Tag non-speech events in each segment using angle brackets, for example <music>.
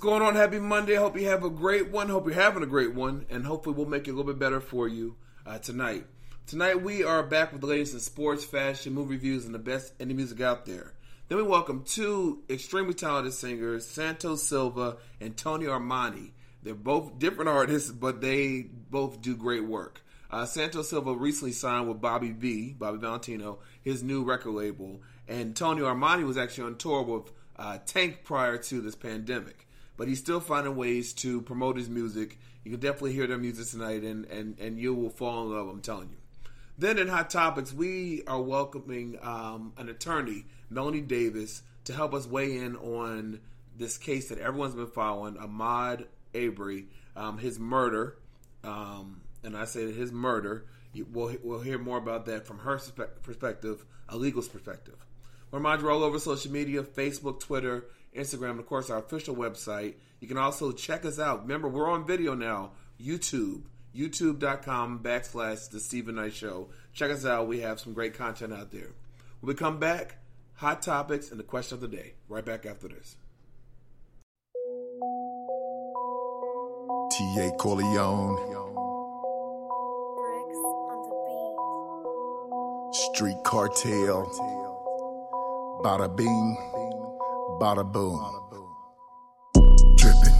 Going on? Happy Monday. Hope you have a great one. Hope you're having a great one. And hopefully, we'll make it a little bit better for you uh, tonight. Tonight, we are back with the latest in sports, fashion, movie reviews, and the best indie music out there. Then we welcome two extremely talented singers, Santos Silva and Tonio Armani. They're both different artists, but they both do great work. Uh, Santos Silva recently signed with Bobby V, Bobby Valentino, his new record label, and Tonio Armani was actually on tour with uh, Tank prior to this pandemic. But he's still finding ways to promote his music. You can definitely hear their music tonight, and, and, and you will fall in love, I'm telling you. Then in Hot Topics, we are welcoming um, an attorney, Melanie Davis, to help us weigh in on this case that everyone's been following, Ahmaud Arbery, um, his murder. Um, and I say his murder, we'll, we'll hear more about that from her perspective, a legal's perspective. Remind you all over social media Facebook, Twitter, Instagram, and of course our official website. You can also check us out. Remember, we're on video now, YouTube, youtube.com backslash The Steven Knight Show. Check us out. We have some great content out there. When we come back, hot topics and the question of the day. Right back after this. T.A. Corleone, Bricks on the beat. Street Cartel, Bada bing, bada boom. Drippin',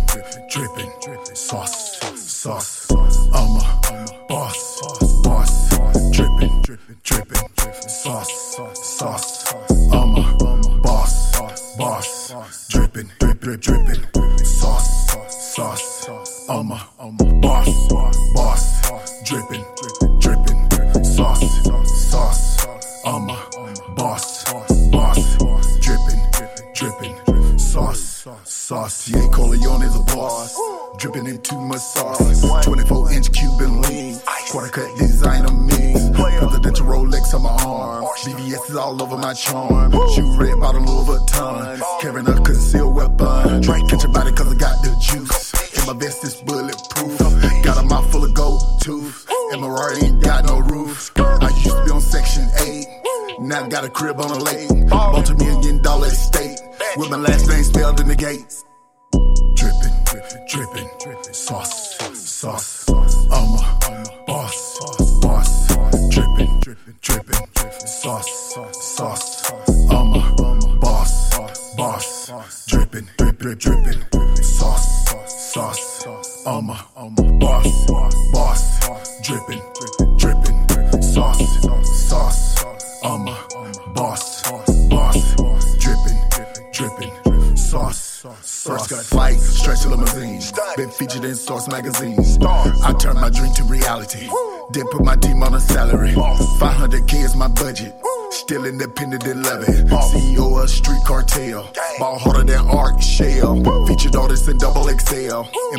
drippin', drippin', sauce, sauce. I'm a boss, boss. Drippin', drippin', sauce, sauce. I'm a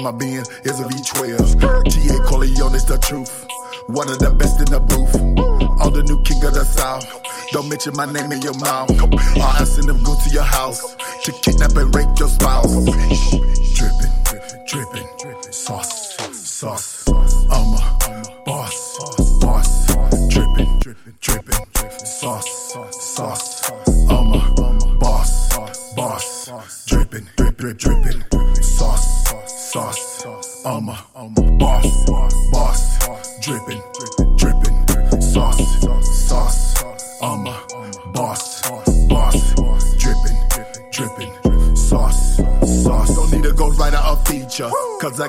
in my bin is a V12. TA Corleone is the truth. One of the best in the booth. All the new king of the south. Don't mention my name in your mouth. Or I send them go to your house to kidnap and rape your spouse. Drippin', drippin', drippin', sauce, sauce. I'm a boss, boss. Drippin', drippin', drippin', sauce.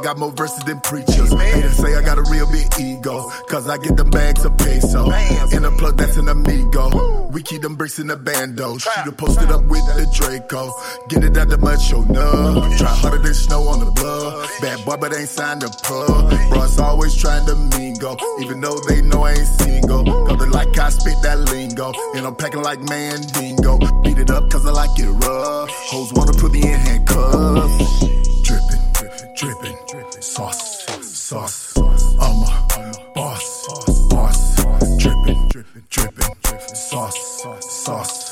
got more verses than preachers. Haters say I got a real big ego, cause I get them bags of peso. In a plug that's an amigo. We keep them bricks in the bando. a posted up with the Draco. Get it out the mud, show no. Try harder than snow on the blood. Bad boy, but ain't signed up pub. Bros always trying to mingle, even though they know I ain't single. Cause they like I spit that lingo, and I'm packing like Mandingo. Beat it up cause I like it rough. Hoes wanna put me in handcuffs dripping, sauce, sauce. I'm a boss, boss, dripping, dripping, sauce, sauce.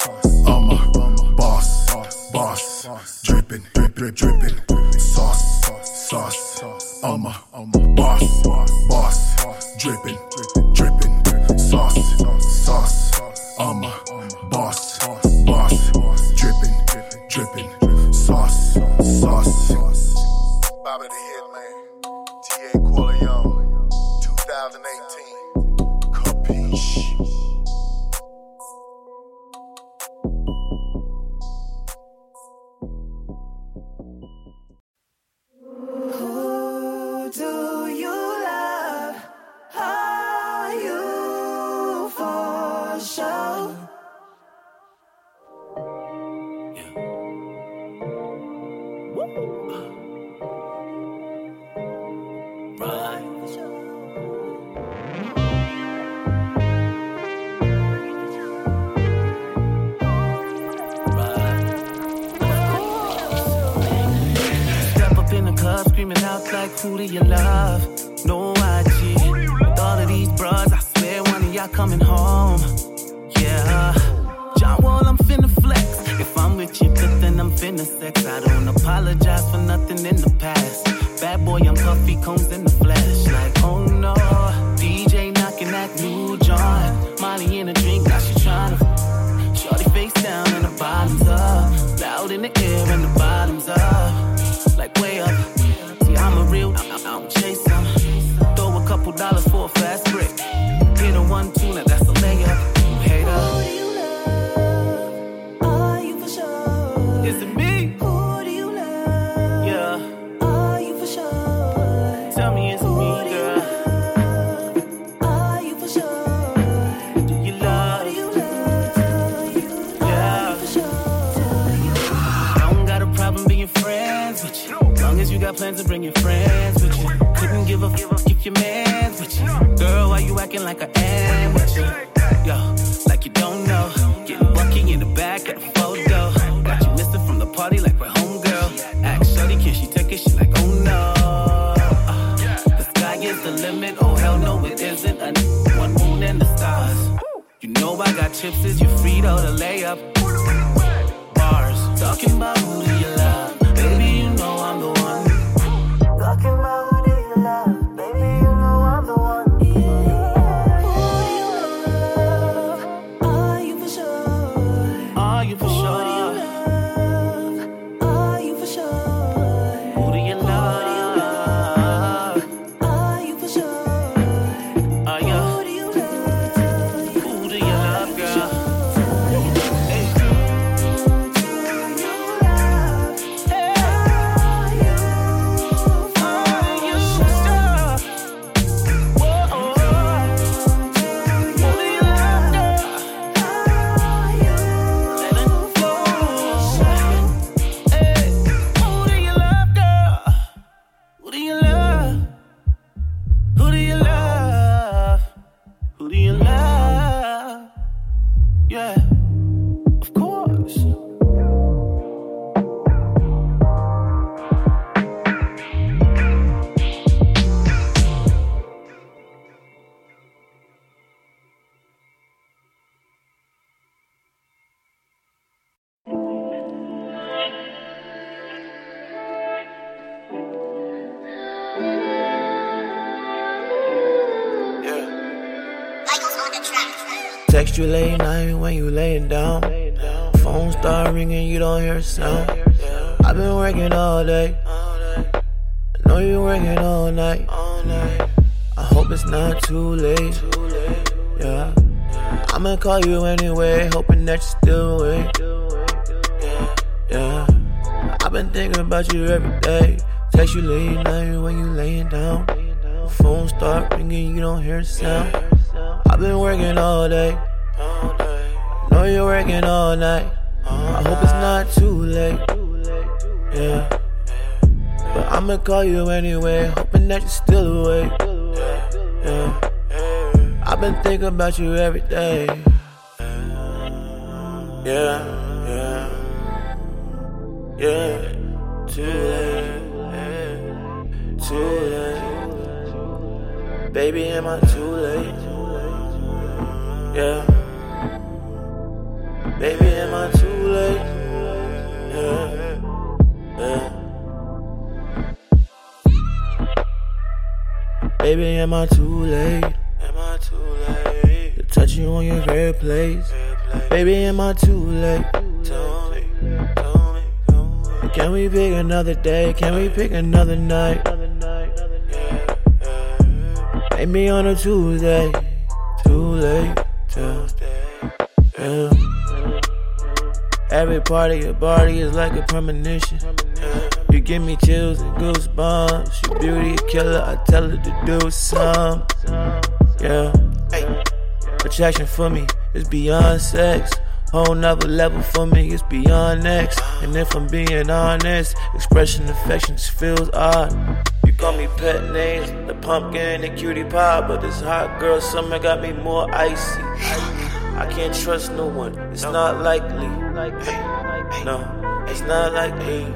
acting like an amateur. Yo, like you don't know. Getting lucky in the back of the photo. Got you missing from the party like we're homegirl. Ask Shorty, can she take it? She like, oh no. Uh, the sky is the limit. Oh hell no, it isn't. A one moon and the stars. You know I got chips, is you free to lay up. Bars, talking about who do you love? Text you late night when you laying down. Phone start ringing, you don't hear a sound. I've been working all day. I know you working all night. I hope it's not too late. Yeah. I'ma call you anyway, hoping that you still awake. Yeah. I've been thinking about you every day. Text you late night when you laying down. Phone start ringing, you don't hear a sound. Been working all day. Know you're working all night. I hope it's not too late. Yeah. But I'ma call you anyway, hoping that you're still awake. Yeah. I've been thinking about you every day. Yeah, yeah. Yeah. Too late. Too late. Baby, am I too late? Yeah. Baby, am I too late? Yeah. Yeah. Baby, am I too late? Am I too late? To touch you on your very place. Baby, am I too late? Tell me, tell me, tell me. Can we pick another day? Can we pick another night? Maybe on a Tuesday. Too late. Yeah. Every part of your body is like a premonition. You give me chills and goosebumps. Your beauty a killer. I tell her to do some. Yeah. Attraction for me is beyond sex. Whole nother level for me, it's beyond next. And if I'm being honest, expression affection just feels odd. You call me pet names, the pumpkin, the cutie pie, but this hot girl summer got me more icy. I can't trust no one, it's not likely. No, it's not likely.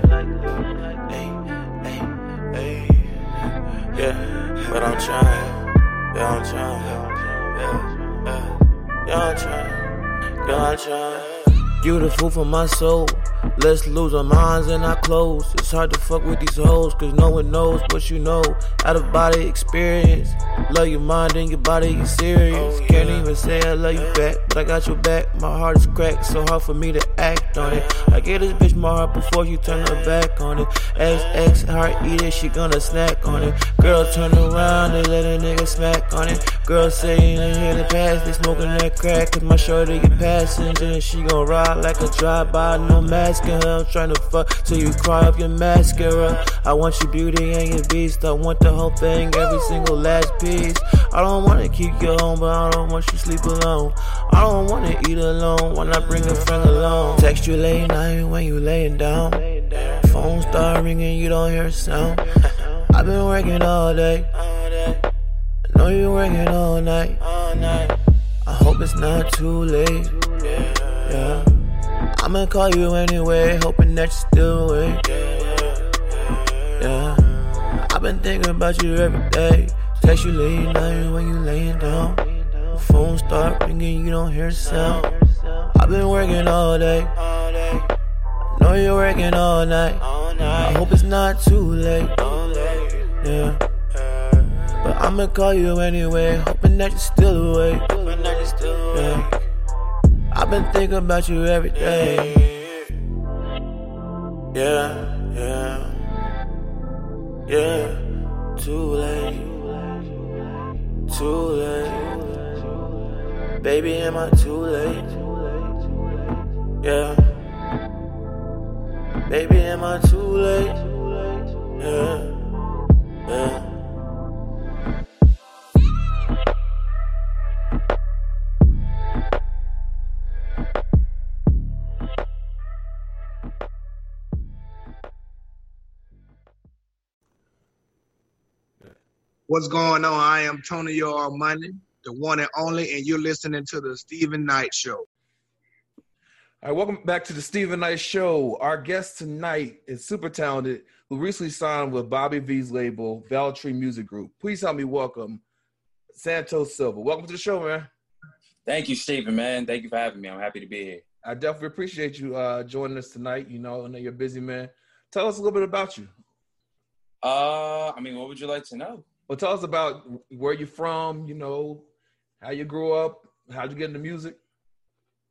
Yeah, but I'm trying. Yeah, I'm trying. Yeah, yeah, yeah, I'm trying. Yeah, I'm trying. Beautiful for my soul. Let's lose our minds and our clothes. It's hard to fuck with these hoes, cause no one knows what you know. Out of body experience. Love your mind and your body, you serious. Oh, Can't even say I love you back, but I got your back. My heart is cracked, so hard for me to act on it. I get this bitch my heart before she turn her back on it. XX heart eater, she gonna snack on it. Girl, turn around and let a nigga smack on it. Girl say ain't here to pass, they smoking that crack. Cause my shorty get passenger she gon' ride like a drive-by, no mask in her. I'm tryna fuck till you cry up your mascara. I want your beauty and your beast. I want the whole thing, every single last piece. I don't wanna keep you home, but I don't want you sleep alone. I don't wanna eat alone when I bring a friend along. Text you late night when you laying down. Phone start ringing, you don't hear a sound. I've been working all day. Know you're working all night. I hope it's not too late. Yeah. I'ma call you anyway, hoping that you're still awake. Yeah. I've been thinking about you every day. Text you late night when you laying down. Phone start ringing, you don't hear the sound. I've been working all day. I know you're working all night. I hope it's not too late. Yeah. But I'ma call you anyway, hoping that you're still awake. Yeah. I've been thinking about you every day. Yeah, yeah, yeah. Too late, too late. Baby, am I too late? Yeah. Baby, am I too late? Yeah, yeah. What's going on? I am Tonio Armani, the one and only, and you're listening to the Steven Knight Show. All right, welcome back to the Steven Knight Show. Our guest tonight is super talented, who recently signed with Bobby V's label, Veltree Music Group. Please help me welcome Santos Silva. Welcome to the show, man. Thank you, Steven, man. Thank you for having me. I'm happy to be here. I definitely appreciate you uh, joining us tonight. You know, I know you're busy man. Tell us a little bit about you. Uh, I mean, what would you like to know? Well, tell us about where you're from. You know, how you grew up, how'd you get into music.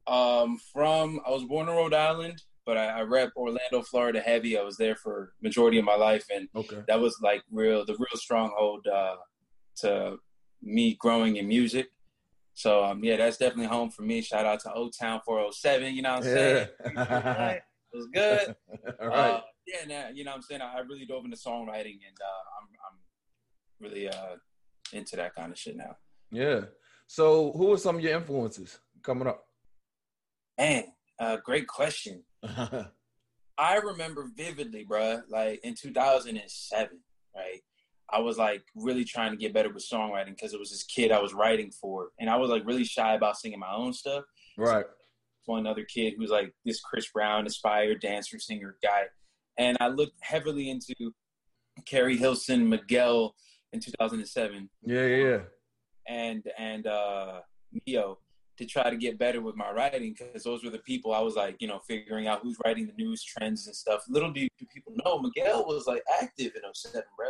Um, from I was born in Rhode Island. but I, I rep Orlando, Florida heavy. I was there for majority of my life, and Okay. that was like real the real stronghold uh, to me growing in music. So um, yeah, that's definitely home for me. Shout out to O Town 407. You know what I'm saying? <laughs> It was good. All right. Uh, yeah, nah, you know what I'm saying? I I really dove into songwriting and uh, I'm, I'm really uh, into that kind of shit now. yeah. So, who are some of your influences coming up? Man, uh, great question. <laughs> I remember vividly, bruh, like in 2007, right? I was like really trying to get better with songwriting because it was this kid I was writing for. And I was like really shy about singing my own stuff. right. One other kid who's like this Chris Brown inspired dancer, singer guy. And I looked heavily into Keri Hilson, Miguel in 2007. Yeah, yeah, yeah. and and uh Ne-Yo to try to get better with my writing because those were the people I was like, you know, figuring out who's writing the news trends and stuff. Little do do people know Miguel was like active in 07, bro.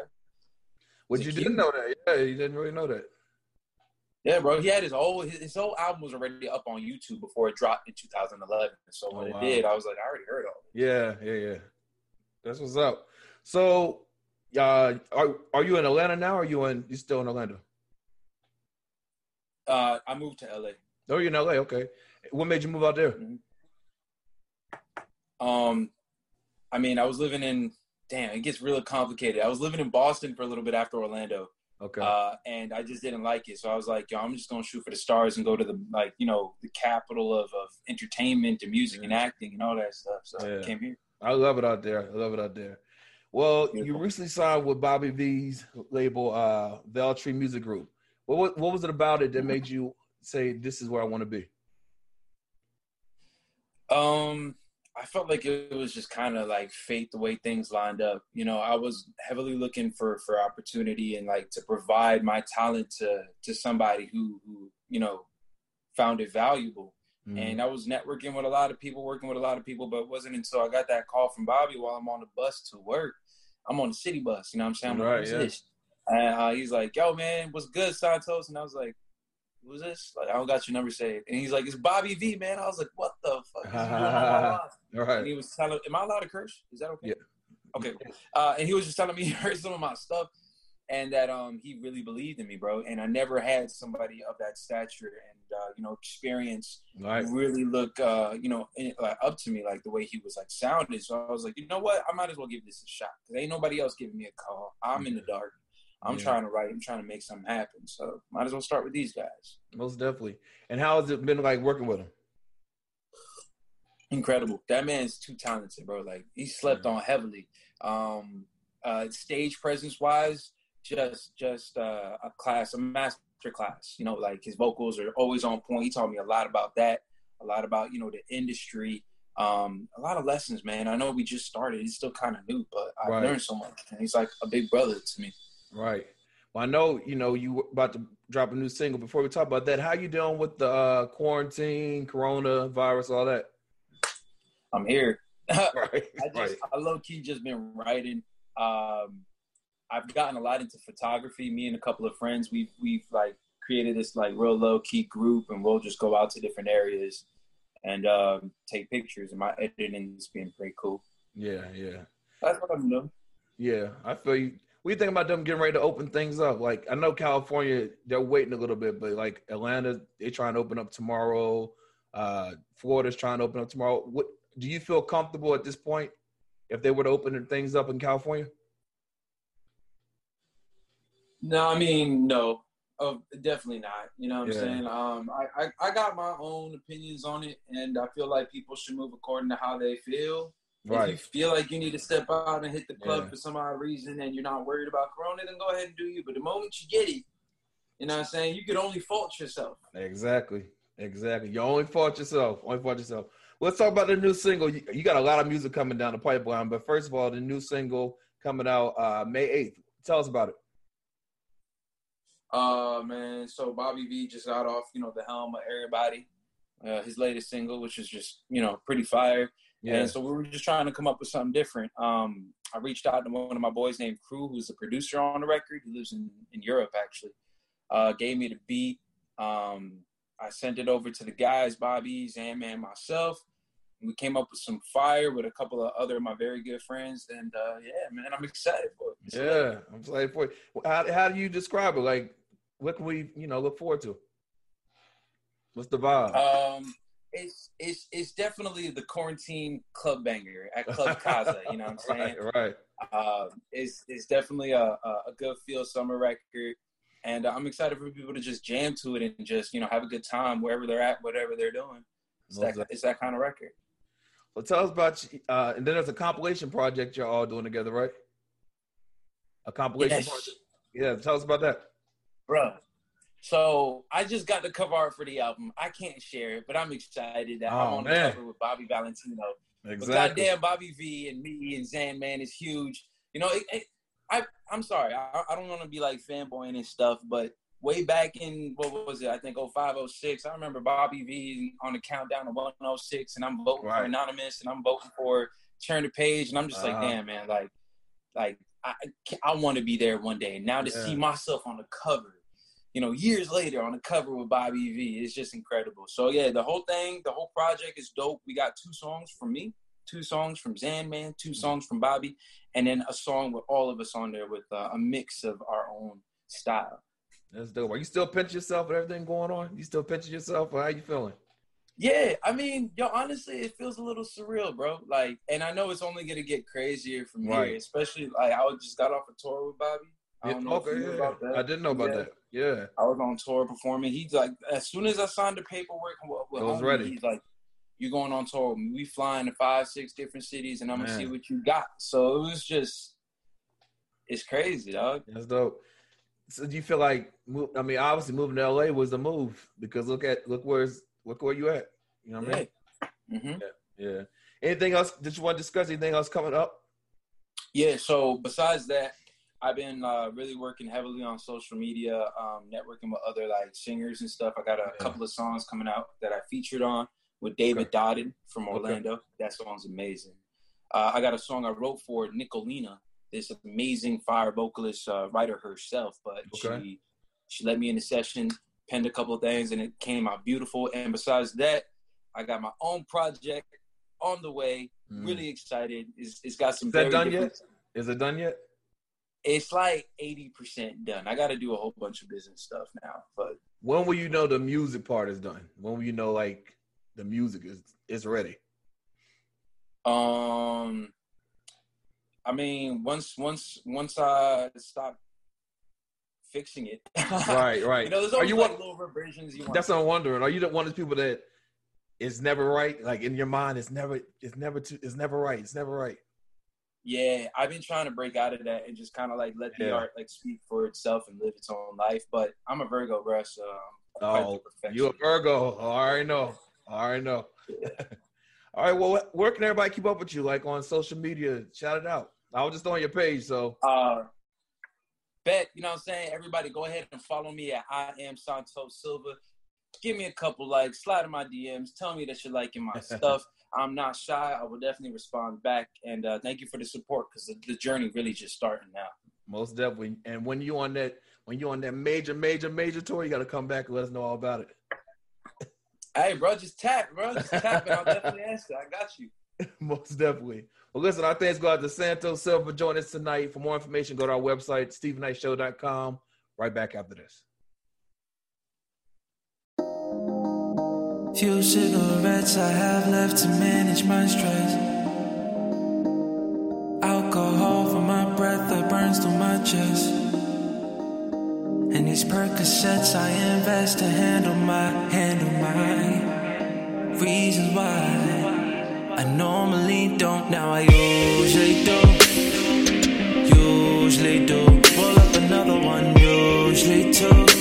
It's you didn't know that. Yeah, you didn't really know that. Yeah, bro. He had his whole his, his whole album was already up on YouTube before it dropped in 2011. So when Oh, it did, I was like, I already heard all. This. Yeah, yeah, yeah. That's what's up. So, uh, are are you in Atlanta now? Or are you in? You still in Orlando? Uh, I moved to LA. Oh, you're in LA. Okay. What made you move out there? Um, I mean, I was living in. Damn, it gets really complicated. I was living in Boston for a little bit after Orlando. Okay. Uh, and I just didn't like it. So I was like, yo, I'm just gonna shoot for the stars and go to the like, you know, the capital of, of entertainment and music and acting and all that stuff. So Yeah. I came here. I love it out there. I love it out there. Well, you recently signed with Bobby V's label, uh, Veltree Music Group. What, what what was it about it that made you say this is where I want to be? Um, I felt like it was just kind of like fate the way things lined up. You know, I was heavily looking for for opportunity and like to provide my talent to to somebody who who you know found it valuable. Mm-hmm. And I was networking with a lot of people, working with a lot of people, but it wasn't until I got that call from Bobby while I'm on the bus to work. I'm on the city bus, you know what I'm saying? I'm like, Right, who's yeah. this? And uh, he's like, yo, man, what's good, Santos? And I was like, who's this? Like, I don't got your number saved. And he's like, it's Bobby V, man. I was like, what the fuck is he doing on my line? All And right. he was telling, am I allowed to curse? Is that okay? Yeah. Okay. Uh, and he was just telling me <laughs> he heard some of my stuff and that um he really believed in me, bro. And I never had somebody of that stature and uh, you know experience right. really look uh you know in, like, up to me like the way he was like sounded. So I was like, you know what, I might as well give this a shot because ain't nobody else giving me a call. I'm in the dark. I'm Yeah. trying to write. I'm trying to make something happen. So might as well start with these guys. Most definitely. And how has it been like working with him? incredible. That man's too talented, bro. Like he slept on heavily. Um, uh, stage presence wise, just just uh, a class, a master class. You know, like his vocals are always on point. He taught me a lot about that, a lot about you know the industry. Um, a lot of lessons, man. I know we just started. he's still kind of new, but I Right. learned so much. And he's like a big brother to me. Right. Well, I know you know you were about to drop a new single. Before we talk about that, how you doing with the uh, quarantine, coronavirus, all that? I'm here. <laughs> Right. I just right. I low key just been writing. Um, I've gotten a lot into photography. Me and a couple of friends, we've we've like created this like real low key group, and we'll just go out to different areas and um, take pictures. And my editing has been pretty cool. Yeah, yeah, That's what I'm doing. yeah. I feel you. What do you think about them getting ready to open things up? Like I know California, they're waiting a little bit, but like Atlanta, they trying to open up tomorrow. Uh, Florida's trying to open up tomorrow. What do you feel comfortable at this point if they were to open things up in California? No, I mean no. Oh, definitely not. You know what I'm saying? Um, I, I I got my own opinions on it, and I feel like people should move according to how they feel. Right. If you feel like you need to step out and hit the club Yeah. for some odd reason and you're not worried about Corona, then go ahead and do you. But the moment you get it, you know what I'm saying? You could only fault yourself. Exactly. Exactly. You only fault yourself. Only fault yourself. Let's talk about the new single. You, you got a lot of music coming down the pipeline, but first of all, the new single coming out uh, May 8th. Tell us about it. Uh man, so Bobby V just got off, you know, the helm of everybody. Uh, his latest single, which is just, you know, pretty fire. And so we were just trying to come up with something different. Um, I reached out to one of my boys named Crew, who's the producer on the record. He lives in, in Europe, actually. Uh, gave me the beat. Um, I sent it over to the guys, Bobby, Zan, Man, myself. we came up with some fire with a couple of other of my very good friends, and uh, yeah, man, I'm excited for it. It's Yeah, I'm excited for it. How, how do you describe it? Like, what can we, you know, look forward to? What's the vibe? Um, it's it's it's definitely the quarantine club banger at Club <laughs> Casa. You know what I'm saying? right, right. Uh, it's it's definitely a, a good feel summer record, and I'm excited for people to just jam to it and just you know have a good time wherever they're at, whatever they're doing. It's Most that it's that kind of record. Well, tell us about, uh, and then there's a compilation project you're all doing together, right? A compilation Yes. project. Yeah, tell us about that. Bruh. So I just got the cover art for the album. I can't share it, but I'm excited that I'm Oh, on man. the cover with Bobby Valentino. But Exactly. goddamn, Bobby V and me and Zan man is huge. You know, it, it, I I'm sorry, I, I don't want to be like fanboying and stuff, but way back in what was it? I think 05, 06, I remember Bobby V on the countdown of 106, and I'm voting Right. for Anonymous, and I'm voting for Turn the Page, and I'm just like, Uh-huh. damn, man, like, like I I want to be there one day. And now to Yeah. see myself on the cover, you know, years later on the cover with Bobby V, it's just incredible. So yeah, the whole thing, the whole project is dope. We got two songs from me, two songs from Zan Man, two songs from Bobby, and then a song with all of us on there with uh, a mix of our own style. That's dope. Are you still pinching yourself with everything going on? You still pinching yourself, or how you feeling? Yeah, I mean, yo, honestly, it feels a little surreal, bro. Like, and I know it's only gonna get crazier from Right. here. Especially like I just got off a tour with Bobby. I don't know you yeah. about that. I didn't know about Yeah. that. Yeah. I was on tour performing. He's like, as soon as I signed the paperwork, with, It was homie, ready. He's like, "You going on tour? We flying to five, six different cities, and I'm gonna Man. see what you got." So it was just, it's crazy, dog. That's dope. So do you feel like? I mean, obviously, moving to LA was the move because look at look where's look where you at. You know what I mean? hmm Yeah. Anything else that you want to discuss? Anything else coming up? Yeah. So besides that, I've been uh, really working heavily on social media, um, networking with other like singers and stuff. I got a Yeah. couple of songs coming out that I featured on with David Dodden from Okay. Orlando. That song's amazing. Uh, I got a song I wrote for Nicolina, this amazing fire vocalist uh, writer herself, but Okay. she she let me in the session, penned a couple of things, and it came out beautiful. And besides that, I got my own project on the way. Mm. Really excited. It's, it's got some Is that done yet? Is it done yet? it's like 80% done. I got to do a whole bunch of business stuff now, but When will you know the music part is done? When will you know like the music is is ready? um I mean, once once once I stop fixing it. <laughs> Right, right. You know, there's Are always you like one- little reversions you want. That's what I'm wondering. Are you the one of those people that it's never right? Like in your mind, it's never it's never too it's never right. It's never right. Yeah, I've been trying to break out of that and just kind of like let the Yeah. art like speak for itself and live its own life. But I'm a Virgo, bro, so Oh, you a Virgo. Oh, I already know. I already know. <laughs> All right. Well, where can everybody keep up with you? Like on social media? Shout it out. I was just on your page, so Uh, bet, you know what I'm saying? Everybody go ahead and follow me at I am Santos Silva. Give me a couple likes, slide in my DMs, tell me that you're liking my <laughs> stuff. I'm not shy. I will definitely respond back. And uh, thank you for the support because the, the journey really just starting now. most definitely. And when you on that when you on that major, major, major tour, you got to come back and let us know all about it. Hey, bro, just tap, bro. Just tap and I'll <laughs> definitely answer. I got you. Most definitely. Well, listen, our thanks go out to Santos Silva for joining us tonight. For more information, go to our website, StevenKnightShow.com. Right back after this. Few cigarettes I have left to manage my stress. Alcohol for my breath that burns through my chest. And these Percocets I invest to handle my, handle my reasons why. I normally don't, now I usually do. Usually do. Roll up another one, usually two.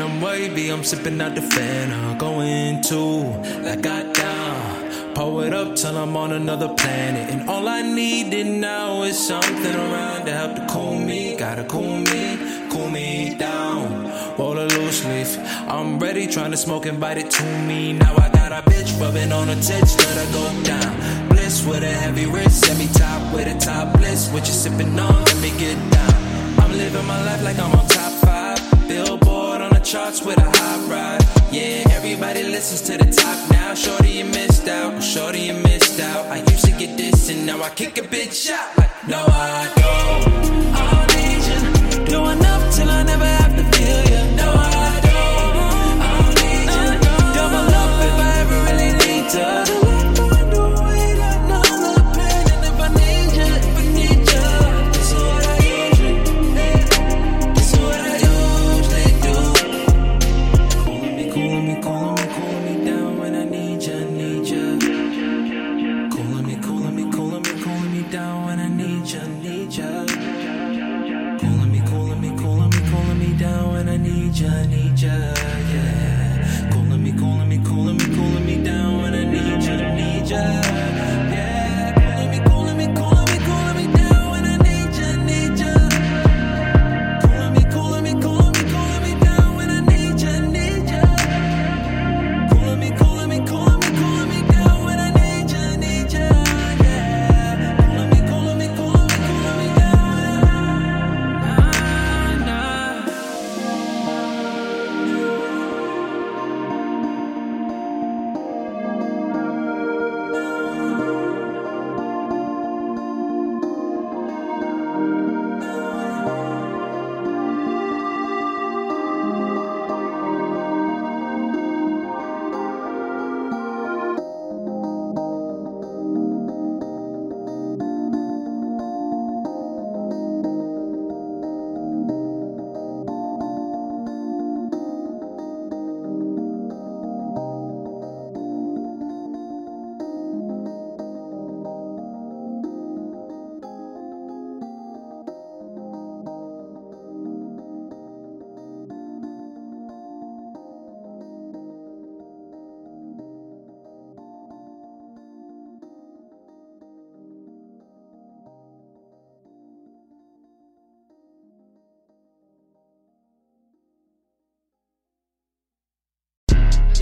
I'm wavy, I'm sipping out the fan, I'm going to like got down. Pour it up till I'm on another planet. And all I needed now is something around to help to cool me. Gotta cool me, cool me down. Roll a loose leaf. I'm ready, trying to smoke and bite it to me. Now I got a bitch rubbing on her tits, let her go down. Bliss with a heavy wrist, semi top with a top bliss. What you sipping on? Let me get down. I'm living my life like I'm on top five. The charts with a hot ride. Yeah, everybody listens to the top now. Shorty, you missed out. Shorty, you missed out. I used to get this and now I kick a bitch out. Like, no, I don't. I don't need you. Do enough till I never have to feel you. No, I don't. I don't need you. Double up if I ever really need to.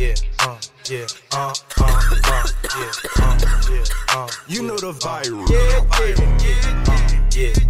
Yeah, uh, yeah, uh, uh, uh, yeah, uh, yeah, uh. You know the viral. Yeah, yeah, yeah, yeah, yeah,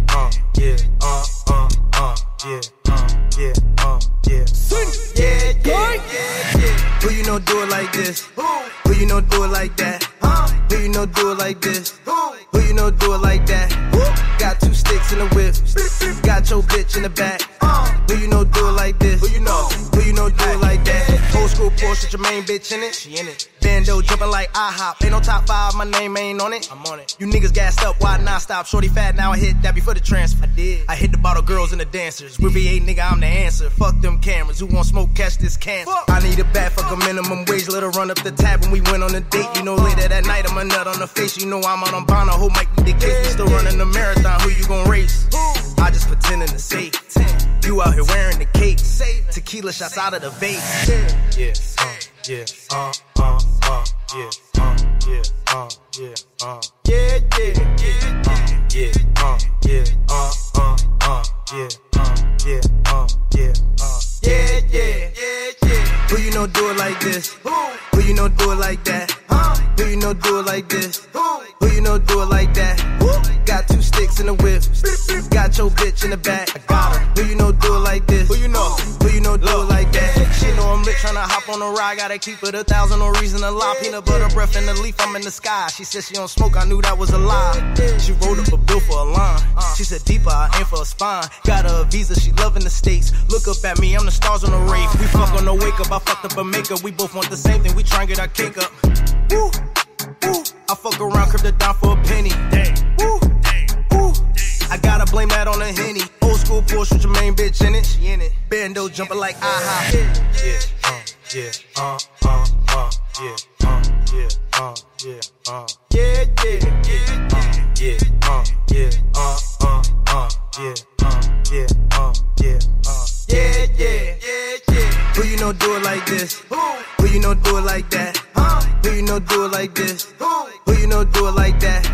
bitch in it. She in it. Bando jumping like IHOP. Ain't no top five, my name ain't on it. I'm on it. You niggas gassed up, why not stop? Shorty fat, now I hit that before the transfer. I did. I hit the bottle girls and the dancers. With V8, nigga, I'm the answer. Fuck them cameras. Who want smoke, catch this cancer. I need a bag, fuck a minimum wage. Let her run up the tab when we went on a date. You know, later that night, I'm a nut on the face. You know, I'm out on Bono. Who might be the case? We still running the marathon. Who you gon' race? I just pretending to say. You out here wearing the cape. Tequila shots out of the vase. Yeah, uh, yeah, uh, uh, uh, yeah, uh, yeah, uh, yeah, uh. Yeah, yeah, yeah, uh, yeah, uh, yeah, uh, uh, uh, yeah, uh, yeah, uh, yeah, uh. Yeah, yeah, yeah, yeah. Who you know do it like this? Who you know do it like that? Who you know do it like this? Who you know do it like that? Got two sticks in the whip. Got your bitch in the back. I got her. Who you know do it like this? Who you know? Who you know do it like that? She know I'm lit tryna hop on a ride. Gotta keep it a thousand, no reason to lie. Peanut butter breath in the leaf, I'm in the sky. She said she don't smoke, I knew that was a lie. She wrote up a bill for a line. She said deeper, I aim for a spine. Got her a visa, she loving the states. Look up at me, I'm the stars on the rave. We fuck on the wake up, I fucked up a makeup. We both want the same thing, we try and get our cake up. Woo, woo. I fuck around, the down for a penny. Woo, woo. I gotta blame that on the henny. Old school Porsche with your main bitch in it. She in it. Bando jumping like aha. Yeah, uh, yeah, uh, uh, uh, yeah, uh, yeah, uh, yeah, uh. Yeah, yeah, yeah, uh, yeah, uh, yeah, uh, uh, uh, yeah, uh, yeah, uh, yeah, uh. Yeah, yeah, yeah, yeah. Who you know do it like who you know do it like this? Who you know do it like that?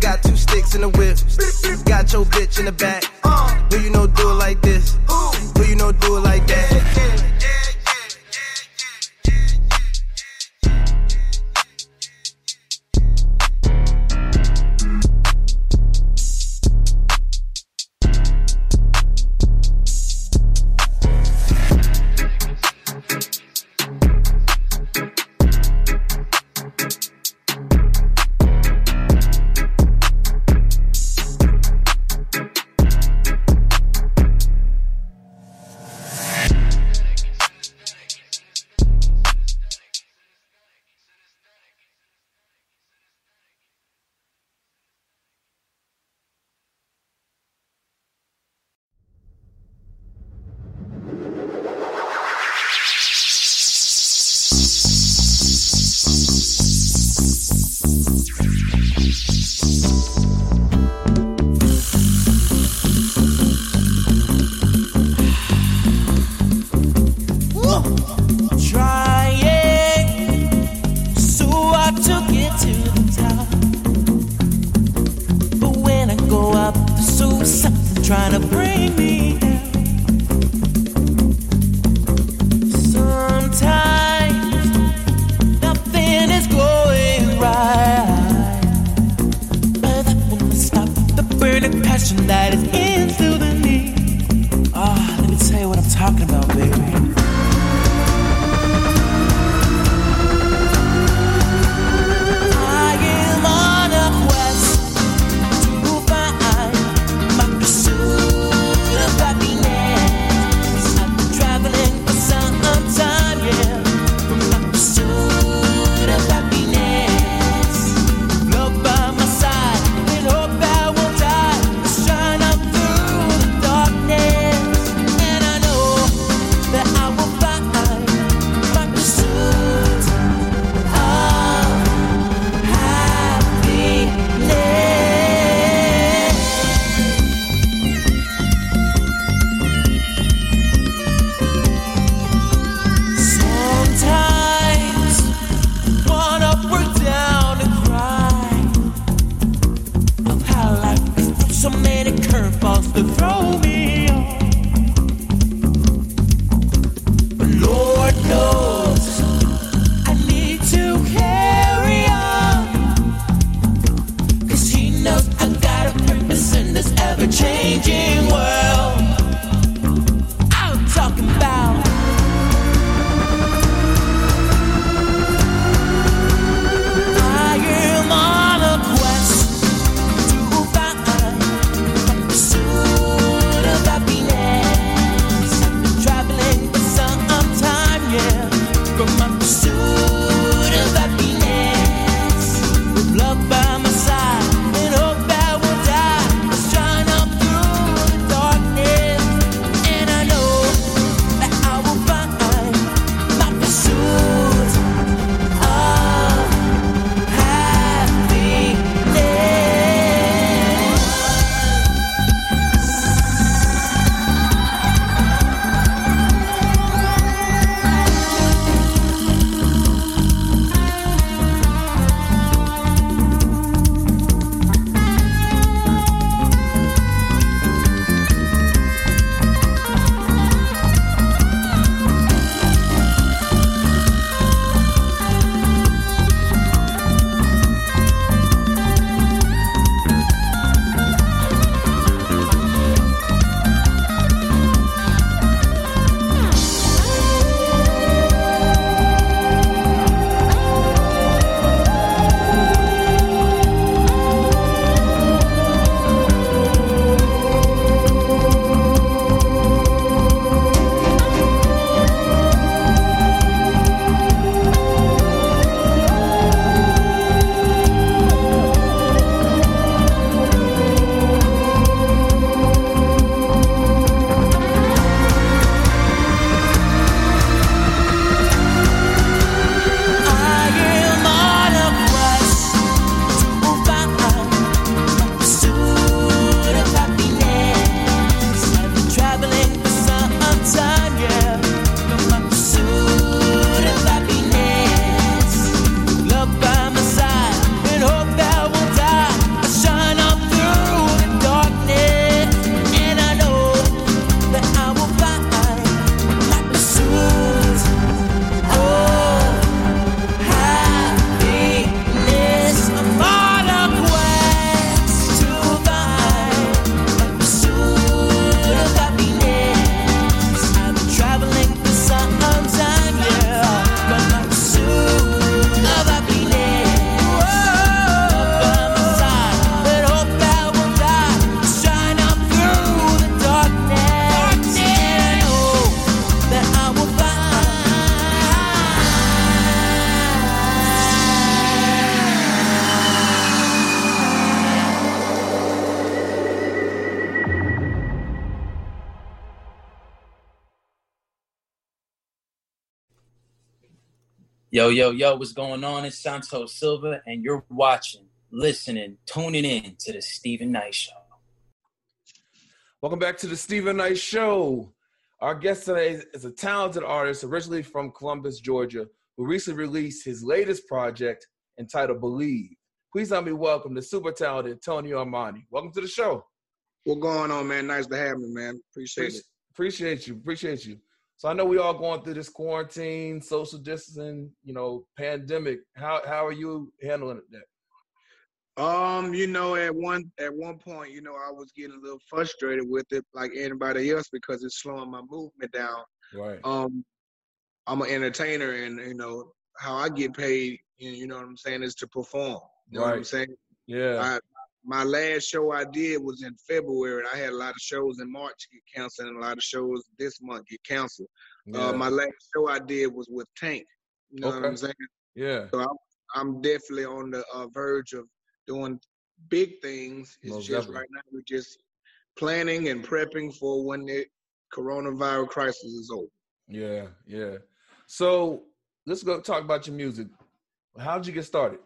Got two sticks in the whip. Got your bitch in the back. Who you know do it like this? Who you know do it like that? Yo, yo, yo, what's going on? It's Santos Silva, and you're watching, listening, tuning in to the Steven Knight Show. Welcome back to the Steven Knight Show. Our guest today is a talented artist originally from Columbus, Georgia, who recently released his latest project entitled Believe. Please help me welcome the super talented Tonio Armani. Welcome to the show. What's going on, man? Nice to have me, man. Appreciate Appreciate, it. appreciate you. Appreciate you. So I know we all going through this quarantine, social distancing, you know, pandemic. How how are you handling it that? Um, you know, at one at one point, you know, I was getting a little frustrated with it, like anybody else, because it's slowing my movement down. Right. Um, I'm an entertainer, and you know how I get paid. You you know what I'm saying is to perform. You know what I'm saying? Yeah. I, my last show I did was in February. I had a lot of shows in March get canceled, and a lot of shows this month get canceled. Yeah. Uh, my last show I did was with Tank. You know what I'm Okay. saying? yeah. So I'm, I'm definitely on the uh, verge of doing big things. It's Most just definitely. right now we're just planning and prepping for when the coronavirus crisis is over. Yeah. Yeah. So let's go talk about your music. How'd you get started?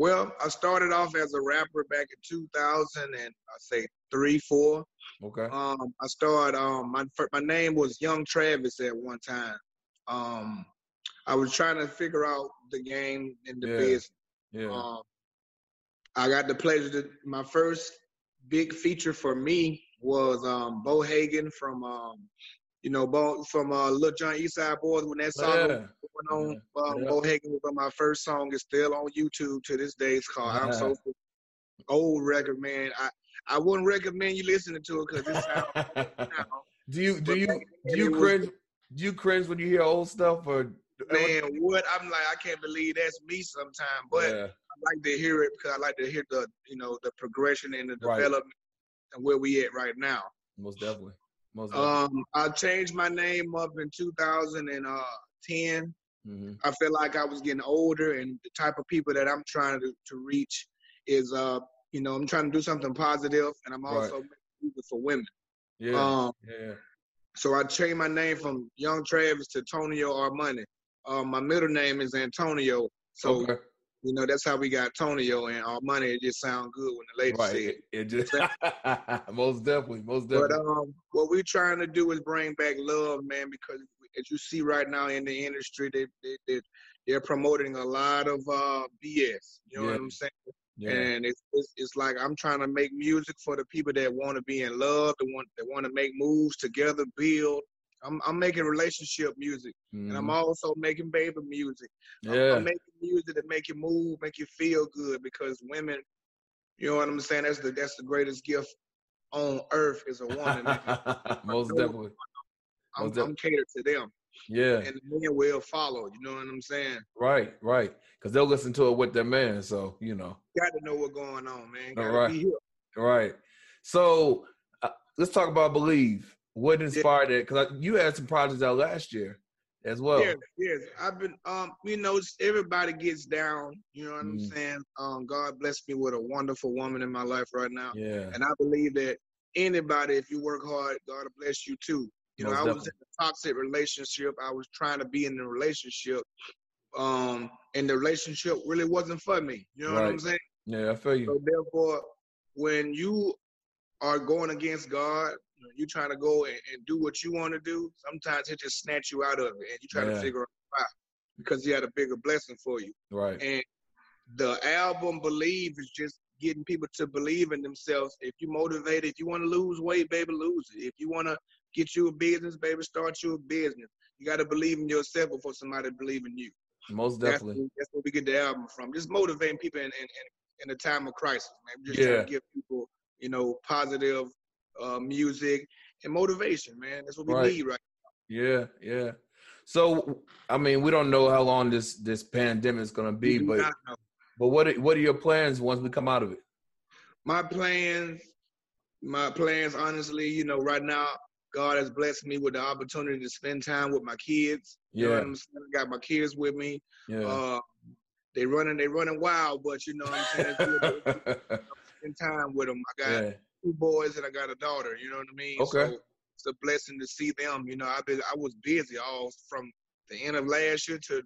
Well, I started off as a rapper back in 2000 and I say three, four. Okay. Um, I started. Um, my my name was Young Travis at one time. Um, I was trying to figure out the game and the Yeah. business. Yeah. Um, I got the pleasure to my first big feature for me was um Bo Hagen from um you know Bo from uh Lil Jon Eastside Boys when that song Yeah. was going on. Um, Yeah. Bo Hagen was on my first song. It's still on YouTube to this day. It's called I'm So Old record, man. I I wouldn't recommend you listening to it because it sounds <laughs> do you do you do you was- cringe? Do you cringe when you hear old stuff or? man. What I'm like, I can't believe that's me sometimes. But Yeah. I like to hear it because I like to hear the you know the progression and the Right. development and where we at right now. Most definitely. Most. Um, I changed my name up in 2010. hmm I feel like I was getting older, and the type of people that I'm trying to, to reach is, uh, you know, I'm trying to do something positive, and I'm also Right. for women. Yeah. Um, yeah. so I changed my name from Young Travis to Tonio Armani. Um, my middle name is Antonio, so Okay. You know that's how we got Tonio and Armani. It just sound good when the lady Right. said. It, it just <laughs> most definitely. Most But definitely. um, what we're trying to do is bring back love, man, because as you see right now in the industry, they, they, they they're promoting a lot of uh BS. You know Yeah. what I'm saying? yeah. And it's, it's it's like I'm trying to make music for the people that want to be in love, that want that want to make moves together, build. I'm I'm making relationship music, and I'm Mhm. also making baby music. I'm- Yeah. I'm making music that make you move, make you feel good, because women, you know what I'm saying? That's the that's the greatest gift on earth is a <laughs> woman. most definitely. I'm, Most def- I'm catered to them, Yeah. and the men will follow. You know what I'm saying? Right. Right. Because they'll listen to it with their man. So you know. Got to know what's going on, man. Got to Right. be here. Right. So uh, let's talk about Believe. What inspired it? Because you had some projects out last year as well. Yes, yes. I've been, um, you know, everybody gets down. You know what I'm Mm. saying? Um, God bless me with a wonderful woman in my life right now, Yeah. and I believe that anybody, if you work hard, God will bless you too. You know, Most I was in a toxic relationship. I was trying to be in a relationship, um, and the relationship really wasn't for me. You know what I'm saying? Yeah, I feel you. So therefore, when you are going against God, you trying to go and, and do what you want to do. Sometimes it just snatch you out of it, and you try Yeah. to figure out why, because He had a bigger blessing for you. Right. And the album "Believe" is just getting people to believe in themselves. If you motivated, if you want to lose weight, baby, lose it. If you want to get you a business, baby, start you a business. You got to believe in yourself before somebody believe in you. Most That's, definitely. that's where we get the album from. Just motivating people in in, in, in a time of crisis, man. Just Yeah. trying to give people, you know, positive uh, music and motivation, man. That's what we Right. need right now. Yeah, yeah. So I mean, we don't know how long this this pandemic is gonna be, but but what are, what are your plans once we come out of it? my plans, my plans, honestly, you know, right now, God has blessed me with the opportunity to spend time with my kids. You know Yeah. what I'm saying? I got my kids with me. Yeah. Uh, they running, they running wild, but you know what I'm saying? To <laughs> spend time with them. I got Yeah. Two boys and I got a daughter. You know what I mean? Okay. So it's a blessing to see them. You know, I been I was busy all from the end of last year to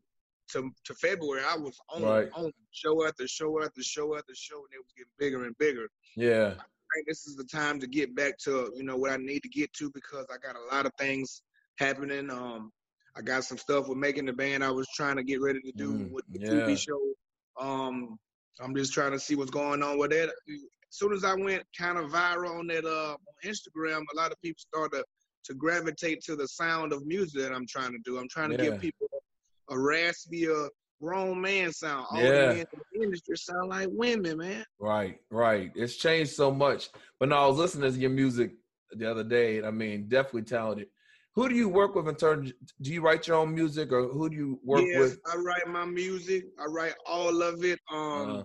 to to February, I was on Right. on show after show after show after show, and it was getting bigger and bigger. Yeah. I think this is the time to get back to you know what I need to get to because I got a lot of things happening. Um, I got some stuff with making the band I was trying to get ready to do Mm, with the yeah. TV show. Um, I'm just trying to see what's going on with that. As soon as I went kind of viral on that uh, on Instagram, a lot of people started to, to gravitate to the sound of music that I'm trying to do. I'm trying to Yeah. give people a raspier grown man sound. All Yeah. the men in the industry sound like women, man. Right, right. It's changed so much. But no, I was listening to your music the other day, and I mean, definitely talented. Who do you work with in terms? Do you write your own music, or who do you work yes, with? I write my music. I write all of it. Um, Uh,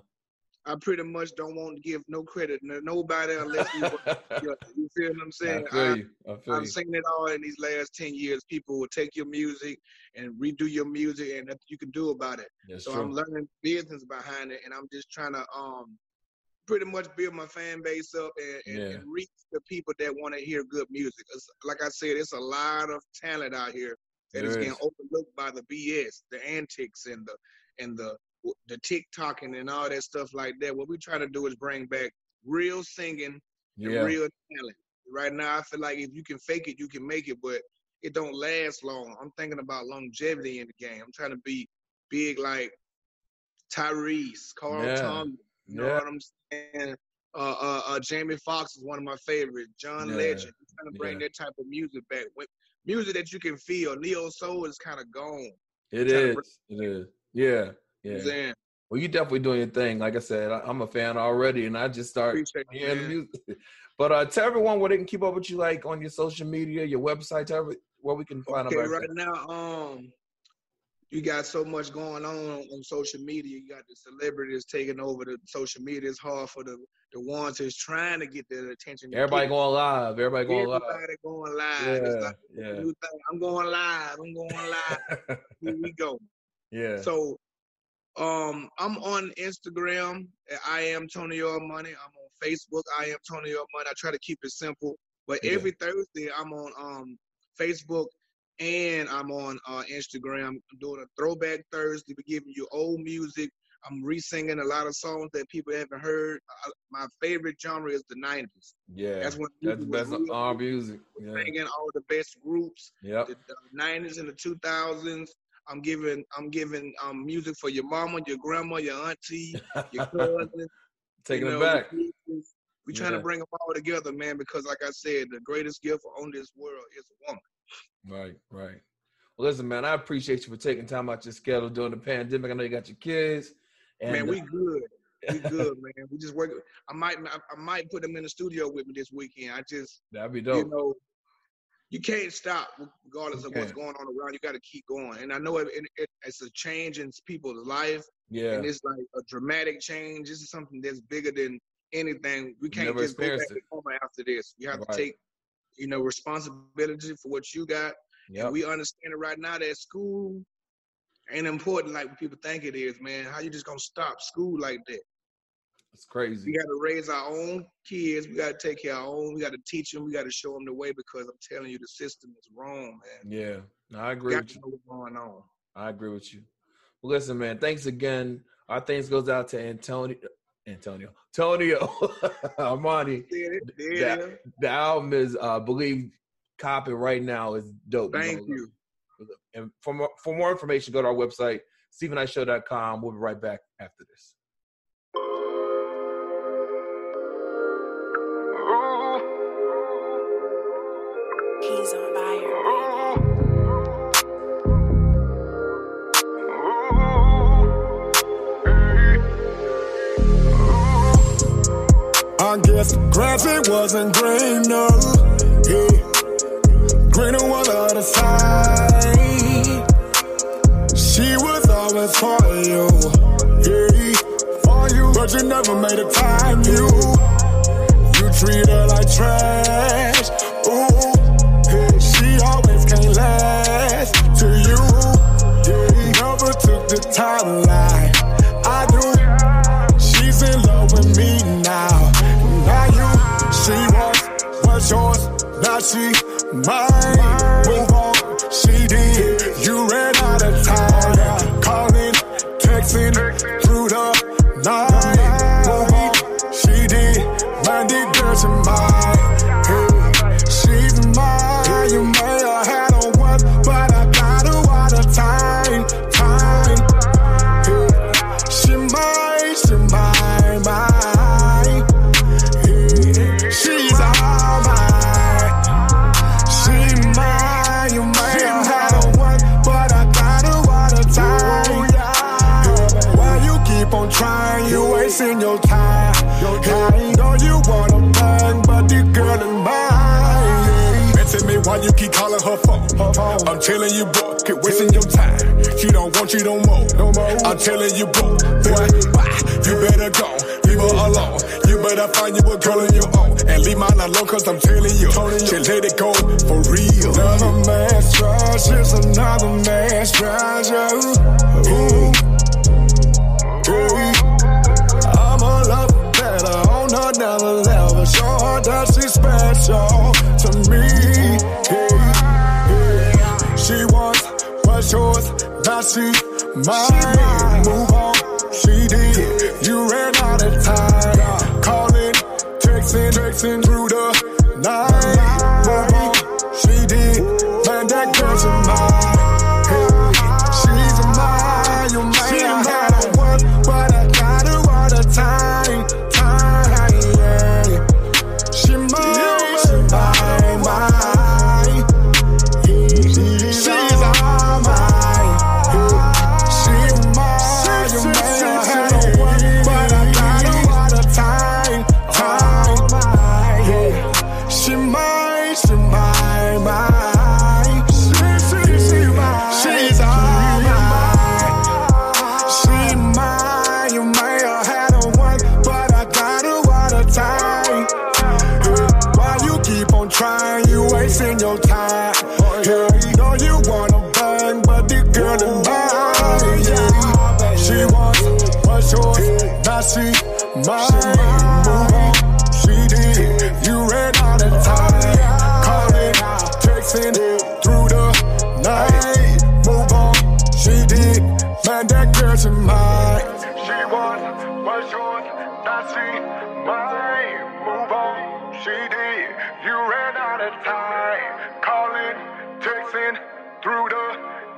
I pretty much don't want to give no credit to nobody unless you, <laughs> you feel what I'm I saying. feel you. I feel I've you. seen it all in these last ten years. People will take your music and redo your music, and nothing you can do about it. That's so true. I'm learning business behind it, and I'm just trying to um pretty much build my fan base up and, and, Yeah. and reach the people that want to hear good music. It's, like I said, it's a lot of talent out here that is There getting overlooked by the BS, the antics, and the and the the TikToking and all that stuff like that. What we try to do is bring back real singing and Yeah. real talent. Right now, I feel like if you can fake it, you can make it, but it don't last long. I'm thinking about longevity in the game. I'm trying to be big like Tyrese, Carl Yeah. Thomas. You know Yeah. what I'm saying? Uh, uh, uh, Jamie Foxx is one of my favorites. John Yeah. Legend. I'm trying to bring that type of music back. Music that you can feel. Neo Soul is kind of gone. It is. bring- It is. Yeah. You know what I'm Yeah. Well, you definitely doing your thing. Like I said, I, I'm a fan already, and I just start Appreciate hearing the music. <laughs> But uh, tell everyone where they can keep up with you, like on your social media, your website, tell every, where we can find Okay, right now, um, you got so much going on on social media. You got the celebrities taking over the social media. It's hard for the the ones who's trying to get their attention. Everybody going live. Everybody going live. Everybody going live. Yeah, like yeah. thing. I'm going live. I'm going live. Here we go. <laughs> Yeah. So, um, I'm on Instagram. I am Tony Your Money. I'm on Facebook. I am Tony Your Money. I try to keep it simple. But Yeah. every Thursday, I'm on um Facebook and I'm on uh, Instagram. I'm doing a Throwback Thursday. We're giving you old music. I'm re-singing a lot of songs that people haven't heard. Uh, my favorite genre is the '90s. yeah. That's when That's the best R music. Yeah. singing all the best groups Yeah, the, the 90s and the 2000s. I'm giving I'm giving um music for your mama, your grandma, your auntie, your <laughs> cousin. Taking you it know, back. your nieces. We trying Yeah. to bring them all together, man, because like I said, the greatest gift on this world is a woman. Right, right. Well, listen, man, I appreciate you for taking time out your schedule during the pandemic. I know you got your kids. And, man, we uh, good. We <laughs> good, man. We just work. I might I, I might put them in the studio with me this weekend. I just that'd be dope. you know, you can't stop regardless of what's going on around. You got to keep going. And I know it, it, it, it's a change in people's life. yeah. and it's like a dramatic change. This is something that's bigger than anything. We can't Never just go back to after this. You have Right. to take, you know, responsibility for what you got. Yep. And we understand it right now that school ain't important like what people think it is, man. How you just gonna stop school like that? It's crazy. We got to raise our own kids. We got to take care of our own. We got to teach them. We got to show them the way because I'm telling you, the system is wrong, man. Yeah. No, I agree with you. what's going on. I agree with you. Well, listen, man. Thanks again. Our thanks goes out to Antonio. Antonio. Tonio <laughs> Armani. Yeah, The, the album is uh believe copy right now is dope. Thank know. you. And for more, for more information, go to our website, StevenKnightShow.com. We'll be right back after this. It wasn't green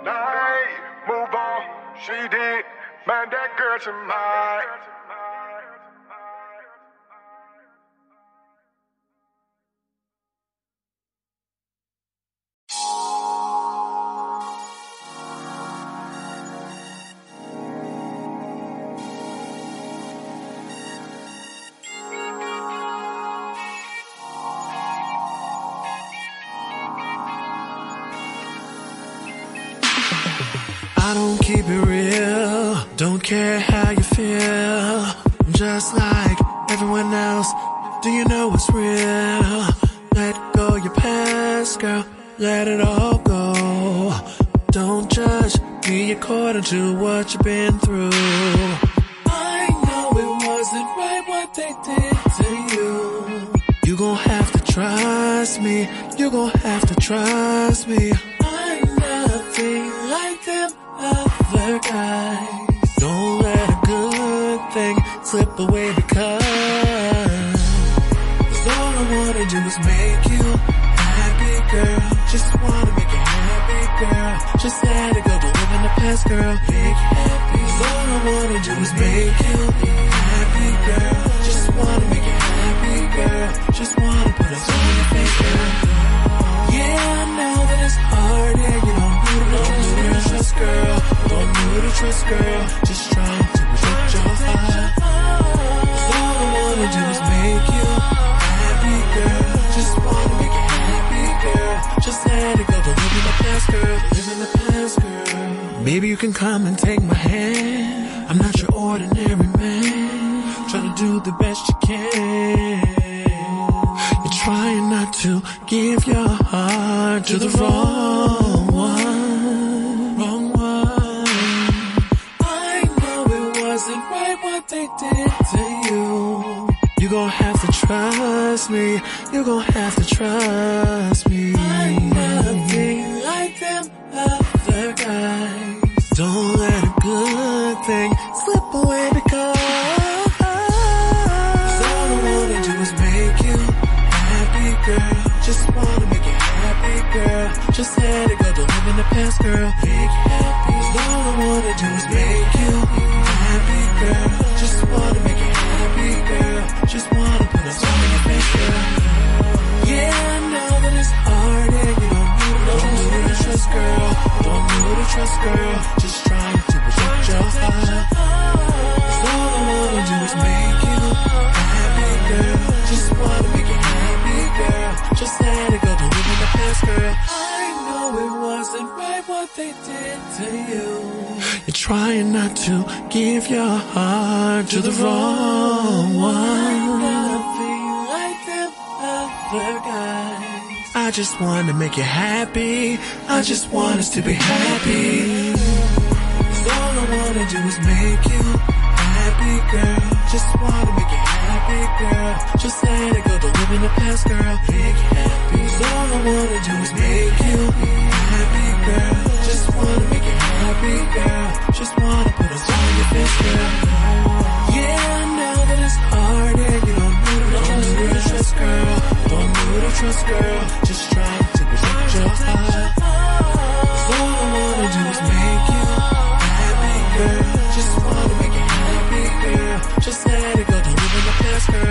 Move on. She did. Man, that girl's to mine. care how you feel, just like everyone else. Do you know what's real? Let go your past, girl. Let it all go. Don't judge me according to what you've been through. I know it wasn't right what they did to you. You gon' have to trust me. You gon' have to trust me. I'm nothing like them other guys slip away because Cause all I wanna do is make you happy, girl. Just wanna make you happy, girl. Just let it go, don't live in the past, girl. Make you happy. Cause all I wanna do is make you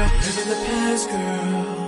girl. Live in the past, girl.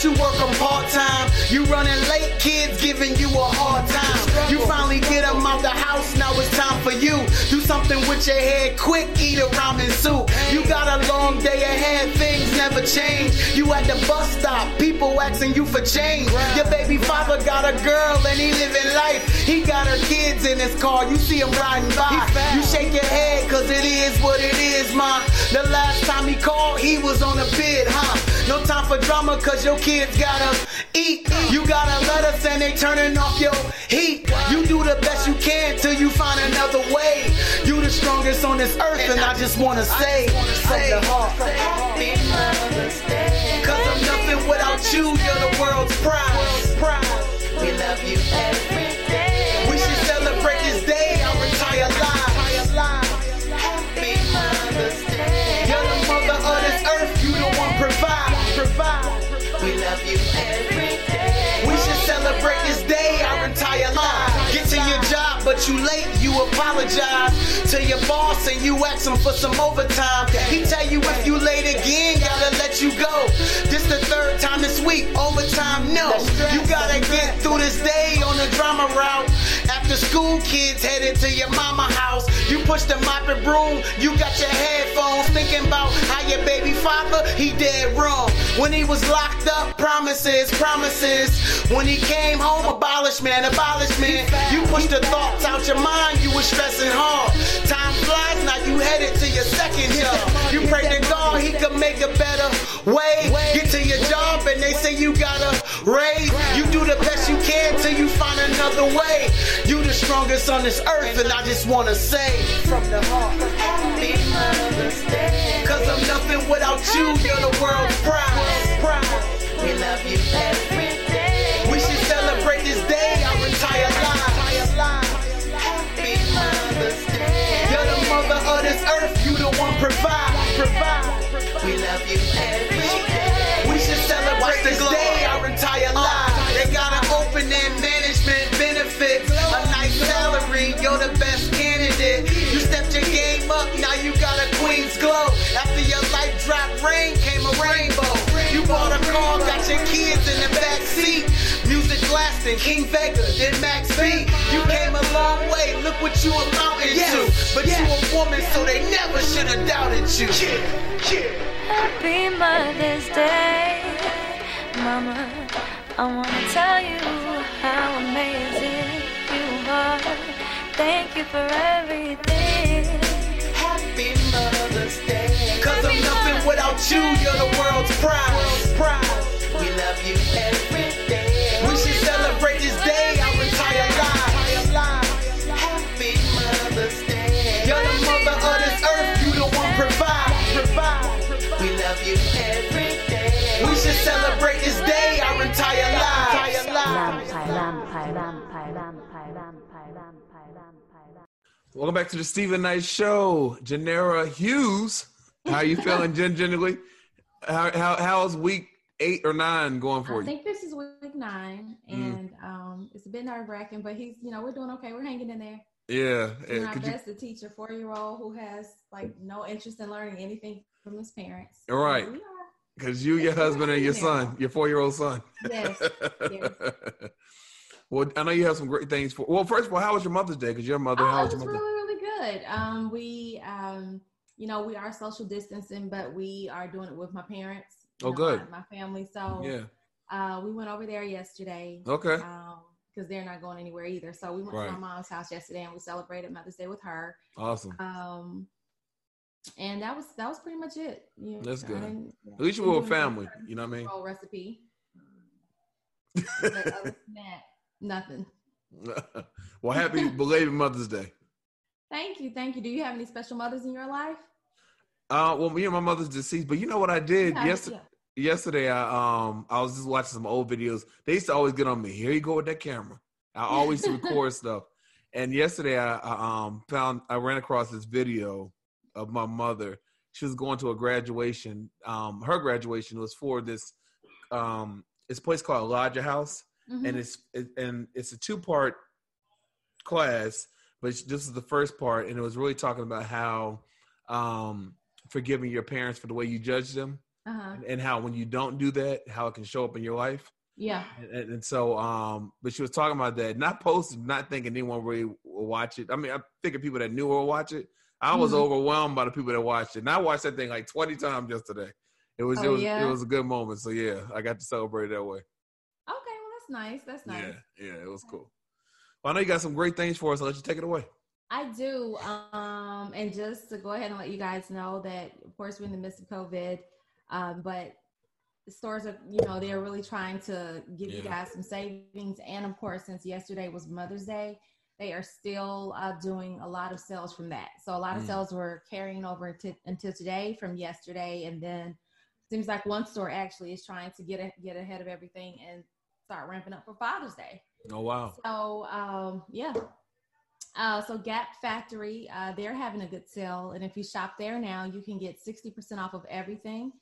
But you work them part time. You running late, kids giving you a hard time. You finally get them out the house, now it's time for you. Do something with your head quick, eat a ramen soup. You got a long day ahead, things never change. You at the bus stop, people asking you for change. Your baby father got a girl and he living life. He got her kids in his car, you see him riding by. You shake your head, cause it is what it is, ma. The last time he called, he was on a bid, huh? No time for drama, cause your kids gotta eat. You gotta let us and they turning off your heat. You do the best you can till you find another way. You the strongest on this earth, and I just wanna say, say, Mother's Day. Cause I'm nothing without you, you're the world's pride. We love you every job, you late, you apologize to your boss and you ask him for some overtime. He tell you if you late again, gotta let you go. This the third time this week, overtime, no. You gotta get through this day on the drama route. After school, kids headed to your mama house. You push the mop and broom, you got your headphones thinking about how your baby father, he dead wrong. When he was locked up, promises, promises. When he came home, abolishment, abolishment. You push the thoughts out your mind, you was stressing hard. Time flies, now you headed to your second job. You pray to God he could make a better way. Get to your job and they say you gotta raise. Till you find another way. You the strongest on this earth, and I just wanna say from the heart. Cause I'm nothing without you, you're the world's pride. We love you car, kids in the back seat. Music lasting, King Vega, then Max B. You came a long way, look what you amounting to. But you a woman, so they never should have doubted you. Happy Mother's Day. Mama, I wanna tell you how amazing you are. Thank you for everything. Happy Mother's Day. Cause I'm nothing without you, you're the world's pride. pride. You every day. We should celebrate this day, our entire lives. Happy Mother's Day. You're the mother of this earth, you the one provide. provide. We love you every day. We should celebrate this day, our entire lives. Welcome back to the Steven Knight Show. Janera Hughes, how you feeling, Jen? Generally, how, how how's week eight or nine going for I you? I think this is week nine, Mm. and um, it's a bit nerve wracking, but he's, you know, we're doing okay. We're hanging in there. Yeah, Doing our could you- to teach a four year old who has like no interest in learning anything from his parents. all right, because you, your husband, and your son, your four-year-old son. Yes, yes. <laughs> well, I know you have some great things for. Well, first of all, how was your Mother's Day? Because your mother, Oh, how it was was your mother? really, really good. Um, we, um, you know, we are social distancing, but we are doing it with my parents. You Oh, good. My, my family. So Yeah. uh, we went over there yesterday. Okay. Um, because they're not going anywhere either. So we went Right. to my mom's house yesterday and we celebrated Mother's Day with her. Awesome. Um, and that was that was pretty much it. You know, That's good. At least you didn't were a family. You know what I mean? recipe. But other <laughs> than that, nothing. <laughs> well, happy belated Mother's Day. Thank you, thank you. Do you have any special mothers in your life? Uh, well, me and my mother's deceased, but you know what I did Yeah, yesterday? Yesterday, I um, I was just watching some old videos. They used to always get on me. Here you go with that camera. I always <laughs> record stuff. And yesterday, I, I um found I ran across this video of my mother. She was going to a graduation. Um, her graduation was for this um, it's a place called Elijah House, Mhm. and it's it, and it's a two part class, but this is the first part, and it was really talking about how um, forgiving your parents for the way you judge them, Uh-huh. and, and how when you don't do that, how it can show up in your life. Yeah. And, and, so, um, but she was talking about that, not posted, not thinking anyone really will watch it. I mean, I figured people that knew will watch it. I was Mhm. overwhelmed by the people that watched it, and I watched that thing like twenty times yesterday. It was, it Oh, was, yeah? it was a good moment. So yeah, I got to celebrate that way. Okay, well that's nice. That's nice. Yeah, yeah, it was cool. Well, I know you got some great things for us. I'll let you take it away. I do. Um, and just to go ahead and let you guys know that, of course, we're in the midst of COVID, um, but the stores are, you know, they're really trying to give you guys some savings. And of course, since yesterday was Mother's Day, they are still uh, doing a lot of sales from that. So a lot of Mm. sales were carrying over to, until today from yesterday, and then seems like one store actually is trying to get a, get ahead of everything and start ramping up for Father's Day. Oh wow. So um, yeah. Uh, so Gap Factory, uh, they're having a good sale, and if you shop there now, you can get sixty percent off of everything,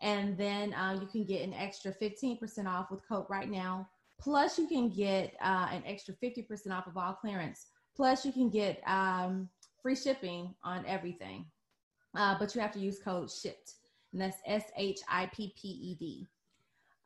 and then uh, you can get an extra fifteen percent off with Coke right now. Plus, you can get uh, an extra fifty percent off of all clearance. Plus, you can get um, free shipping on everything, uh, but you have to use code SHIPPED, and that's S H I P P E D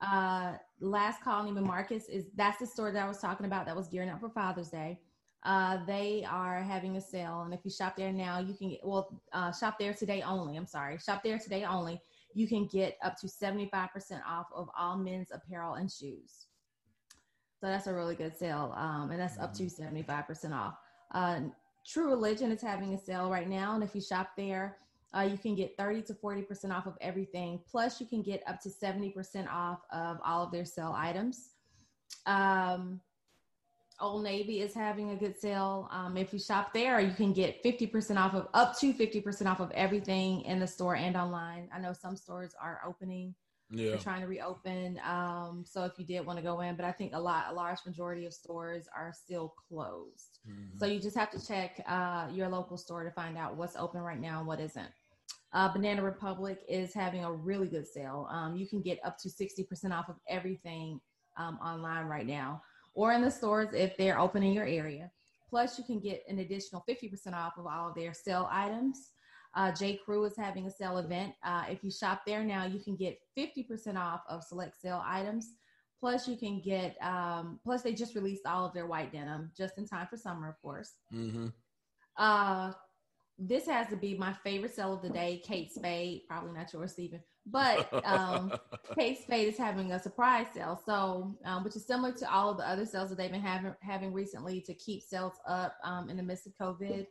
uh last call Neiman Marcus is that's the store that I was talking about that was gearing up for Father's Day. Uh, they are having a sale, and if you shop there now, you can get well uh, shop there today only. I'm sorry, shop there today only. You can get up to 75% off of all men's apparel and shoes. So that's a really good sale, um, and that's up to 75% off. Uh, True Religion is having a sale right now, and if you shop there, uh, you can get 30 to 40% off of everything. Plus, you can get up to 70% off of all of their sale items. Um, Old Navy is having a good sale. Um, if you shop there, you can get 50% off of up to 50% off of everything in the store and online. I know some stores are opening. Yeah. They're trying to reopen. Um, so if you did want to go in, but I think a lot, a large majority of stores are still closed. Mm-hmm. So you just have to check uh, your local store to find out what's open right now and what isn't. Uh, Banana Republic is having a really good sale. Um, you can get up to 60% off of everything um, online right now or in the stores if they're open in your area. Plus, you can get an additional 50% off of all of their sale items. Uh, J. Crew is having a sale event. Uh, if you shop there now, you can get 50% off of select sale items. Plus, you can get, um, plus, they just released all of their white denim just in time for summer, of course. Mm-hmm. Uh, this has to be my favorite sale of the day, Kate Spade. Probably not yours, Steven, but um, <laughs> Kate Spade is having a surprise sale, so um, which is similar to all of the other sales that they've been having having recently to keep sales up um, in the midst of COVID.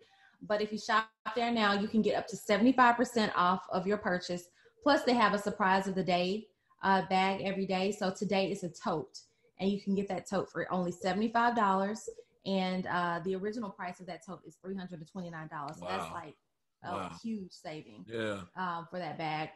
But if you shop there now, you can get up to seventy five percent off of your purchase. Plus, they have a surprise of the day uh, bag every day. So today is a tote, and you can get that tote for only seventy five dollars and uh, the original price of that tote is three hundred and twenty nine dollars. So that's like a Wow. huge saving. Yeah. um, for that bag.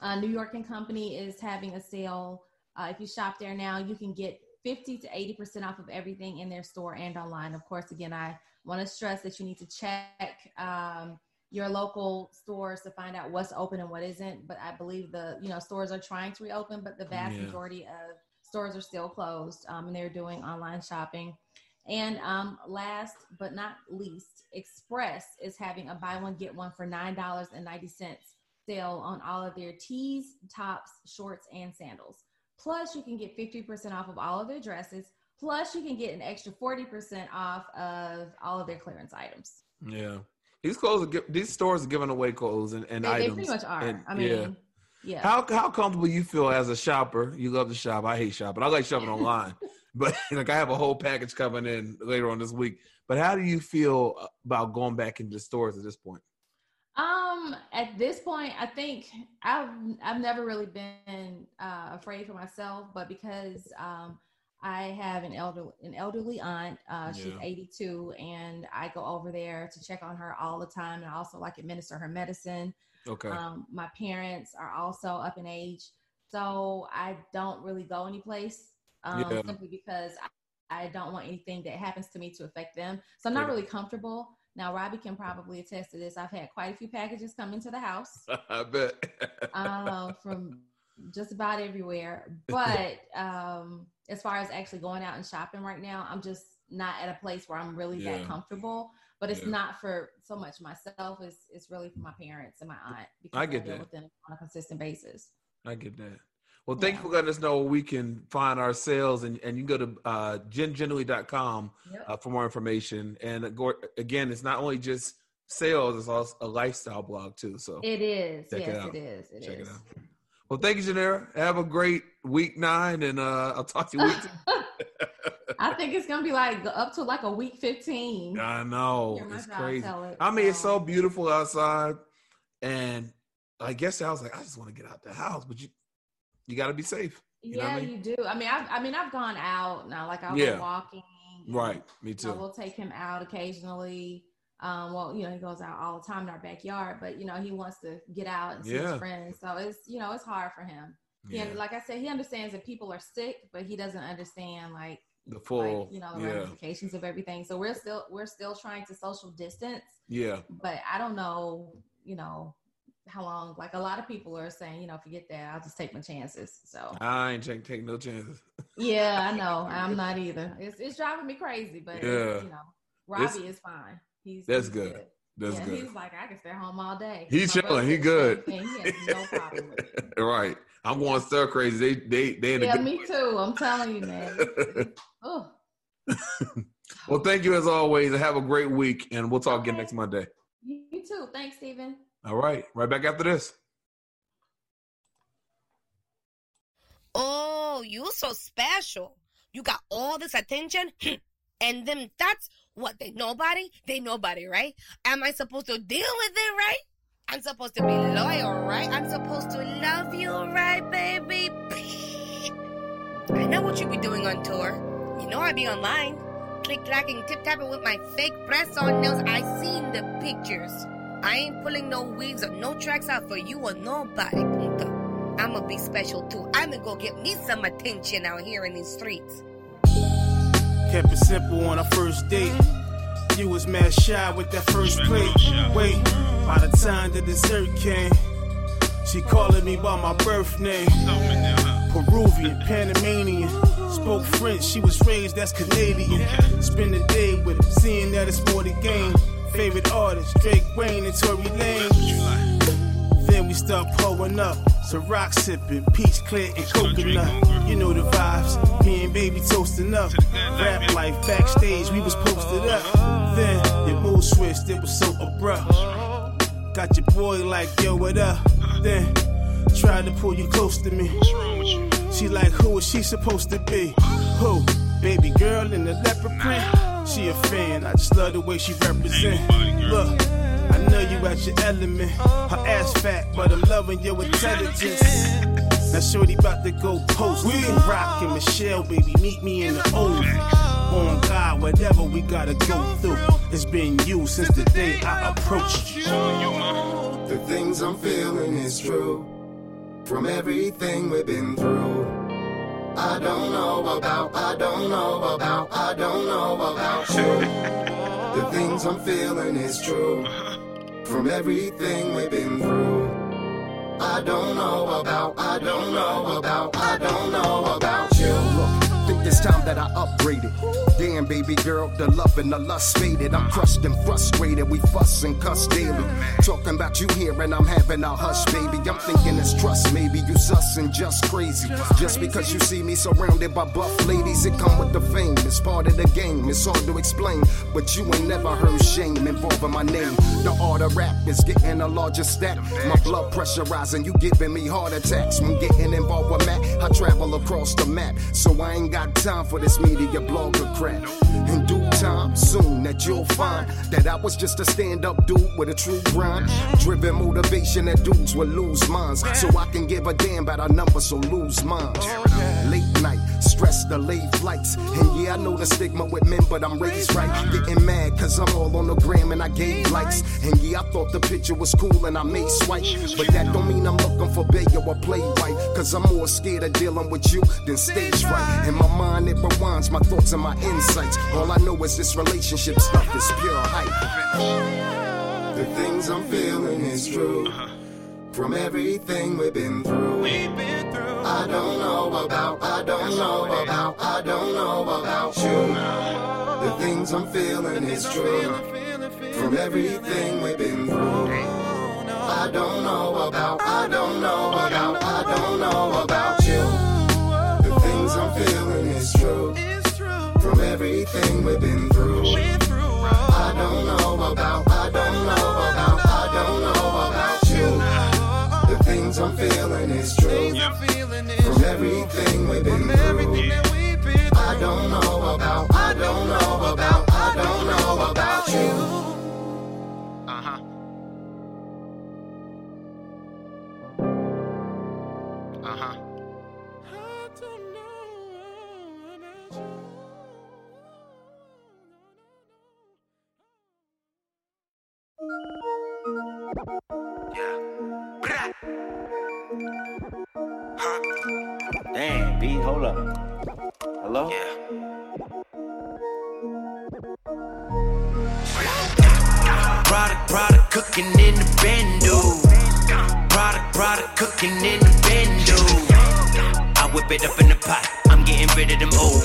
Uh, New York and Company is having a sale. Uh, if you shop there now, you can get fifty to eighty percent off of everything in their store and online. Of course, again, I want to stress that you need to check. Um, your local stores to find out what's open and what isn't. But I believe the you know stores are trying to reopen, but the vast Yeah. majority of stores are still closed, um, and they're doing online shopping. And um, last but not least, Express is having a buy one get one for nine dollars and ninety cents sale on all of their tees, tops, shorts, and sandals. Plus, you can get fifty percent off of all of their dresses. Plus, you can get an extra forty percent off of all of their clearance items. Yeah. These clothes, are, gi- these stores are giving away clothes and, and They- they pretty much are. And, I mean, yeah. How how comfortable you feel as a shopper? You love to shop. I hate shopping. I like shopping <laughs> online, but <laughs> like I have a whole package coming in later on this week. But how do you feel uh, about going back into the stores at this point? Um, at this point, I think I've I've never really been uh, afraid for myself, but because um, I have an elder an elderly aunt, uh, she's Yeah. 82, and I go over there to check on her all the time, and I also like administer her medicine. Okay. Um, my parents are also up in age, so I don't really go anyplace um, Yeah. simply because I, I don't want anything that happens to me to affect them. So I'm not Yeah. really comfortable. Now, Robbie can probably attest to this. I've had quite a few packages come into the house <laughs> I bet. uh, from just about everywhere. But um, as far as actually going out and shopping right now, I'm just not at a place where I'm really Yeah. that comfortable. But it's Yeah. not for so much myself. It's it's really for my parents and my aunt because I get deal that. with them on a consistent basis. I get that. Well, thank you for letting us know where we can find our sales, and, and you can go to uh, jengenually.com Yep. uh, for more information. And again, it's not only just sales; it's also a lifestyle blog too. So It is. check yes, out. it is. It Check is. it out. Well, thank you, Janera. Have a great week nine, and uh, I'll talk to you week. <laughs> I think it's gonna be like up to like a week fifteen. I know it's crazy. it, I mean, it's so beautiful outside, and I guess I was like, I just want to get out the house, but you you got to be safe. You yeah, I mean? you do. I mean, I've, I mean, I've gone out now. Like I'll Yeah. go walking. Right, me You know, too. we'll take him out occasionally. Um, well, you know, he goes out all the time in our backyard, but you know, he wants to get out and see Yeah. his friends. So it's you know, it's hard for him. Yeah. Yeah. like I said, he understands that people are sick, but he doesn't understand like The full, like, you know, the yeah, ramifications of everything. So we're still we're still trying to social distance, yeah, but I don't know, you know, how long. Like a lot of people are saying, you know, forget that. I'll just take my chances. So I ain't take, taking no chances. yeah, I <laughs> know. I'm not either. It's it's driving me crazy, but Yeah. you know, Robbie It's- is fine. He's That's he's good. That's yeah, good. He's like, I can stay home all day. He's My chilling. He good. He has no problem with it. <laughs> right. I'm going stir crazy. They they they in Yeah, good me too. I'm telling you, man. <laughs> Oh, Well, thank you as always, and have a great week. And we'll talk again next Monday. you you too. Thanks, Steven. All right, right back after this. Oh, you so special. You got all this attention, hmm, and then that's what they nobody. They nobody, right? Am I supposed to deal with it, right? I'm supposed to be loyal, right? I'm supposed to love you, right, baby? I know what you be doing on tour. You know I be online, click clacking, tip tapping with my fake press on nails. I seen the pictures. I ain't pulling no weaves or no tracks out for you or nobody. Punto. I'ma be special too. I'ma go get me some attention out here in these streets. Kept it simple on our first date. You was mad shy with that first plate. Wait, by the time the dessert came, she calling me by my birth name. Peruvian, Panamanian. Spoke French, she was raised that's Canadian. Spend the day with her, seeing that it's more the game. Favorite artists, Drake, Wayne, and Tory Lanez. Then we start pulling up. So rock sipping, peach clear and coconut. You know the vibes. Me and baby toasting up. Rap life backstage, we was posted up. Then your mood switched, it was so abrupt. Got your boy like, yo, what up? Then tried to pull you close to me. She like, who is she supposed to be? Who? Baby girl in the leopard print. She a fan, I just love the way she represent. Look, I know you at your element. Her ass fat, but I'm loving your intelligence. Now shorty about to go post. We can rock and Michelle, baby, meet me in the O. On God, whatever we gotta go through. It's been you since the day I approached you. The things I'm feeling is true. From everything we've been through. I don't know about, I don't know about, I don't know about you. <laughs> The things I'm feeling is true. From everything we've been through. I don't know about, I don't know about, I don't know about time that I upgraded. Damn, baby girl, the love and the lust faded. I'm crushed and frustrated. We fuss and cuss daily. Talking about you here and I'm having a hush, baby. I'm thinking it's trust. Maybe you sus and just crazy. Just because you see me surrounded by buff ladies, it come with the fame. It's part of the game. It's hard to explain, but you ain't never heard shame involving my name. The art of rap is getting a larger stack. My blood pressure rising, you giving me heart attacks. When getting involved with Mac, I travel across the map. So I ain't got time for this media blogger crap. In due time, soon that you'll find that I was just a stand up dude with a true grind. Driven motivation that dudes will lose minds. So I can give a damn about our numbers, so lose mine. Late night, stress, delayed flights. And yeah, I know the stigma with men, but I'm raised right. Getting mad cause I'm all on the gram and I gave likes. And yeah, I thought the picture was cool and I made swipe. But that don't mean I'm looking for bail or play white. Cause I'm more scared of dealing with you than stage fright. In my mind, it rewinds my thoughts and my insights. All I know is this relationship stuff is pure hype. The things I'm feeling is true. From everything we've been through. I don't know about, I don't know about, I don't know about you. The things I'm feeling is true. From everything we've been through. I don't know about, I don't know about, I don't know about you. The things I'm feeling is true. From everything we've been everything we've been through. I don't know about, I don't know about, I don't know about you. Uh huh. Uh huh. Damn, B, hold up. Hello? Product, product cooking in the bendo. Product, product cooking in the bendo. I whip it up in the pot. I'm getting rid of them old.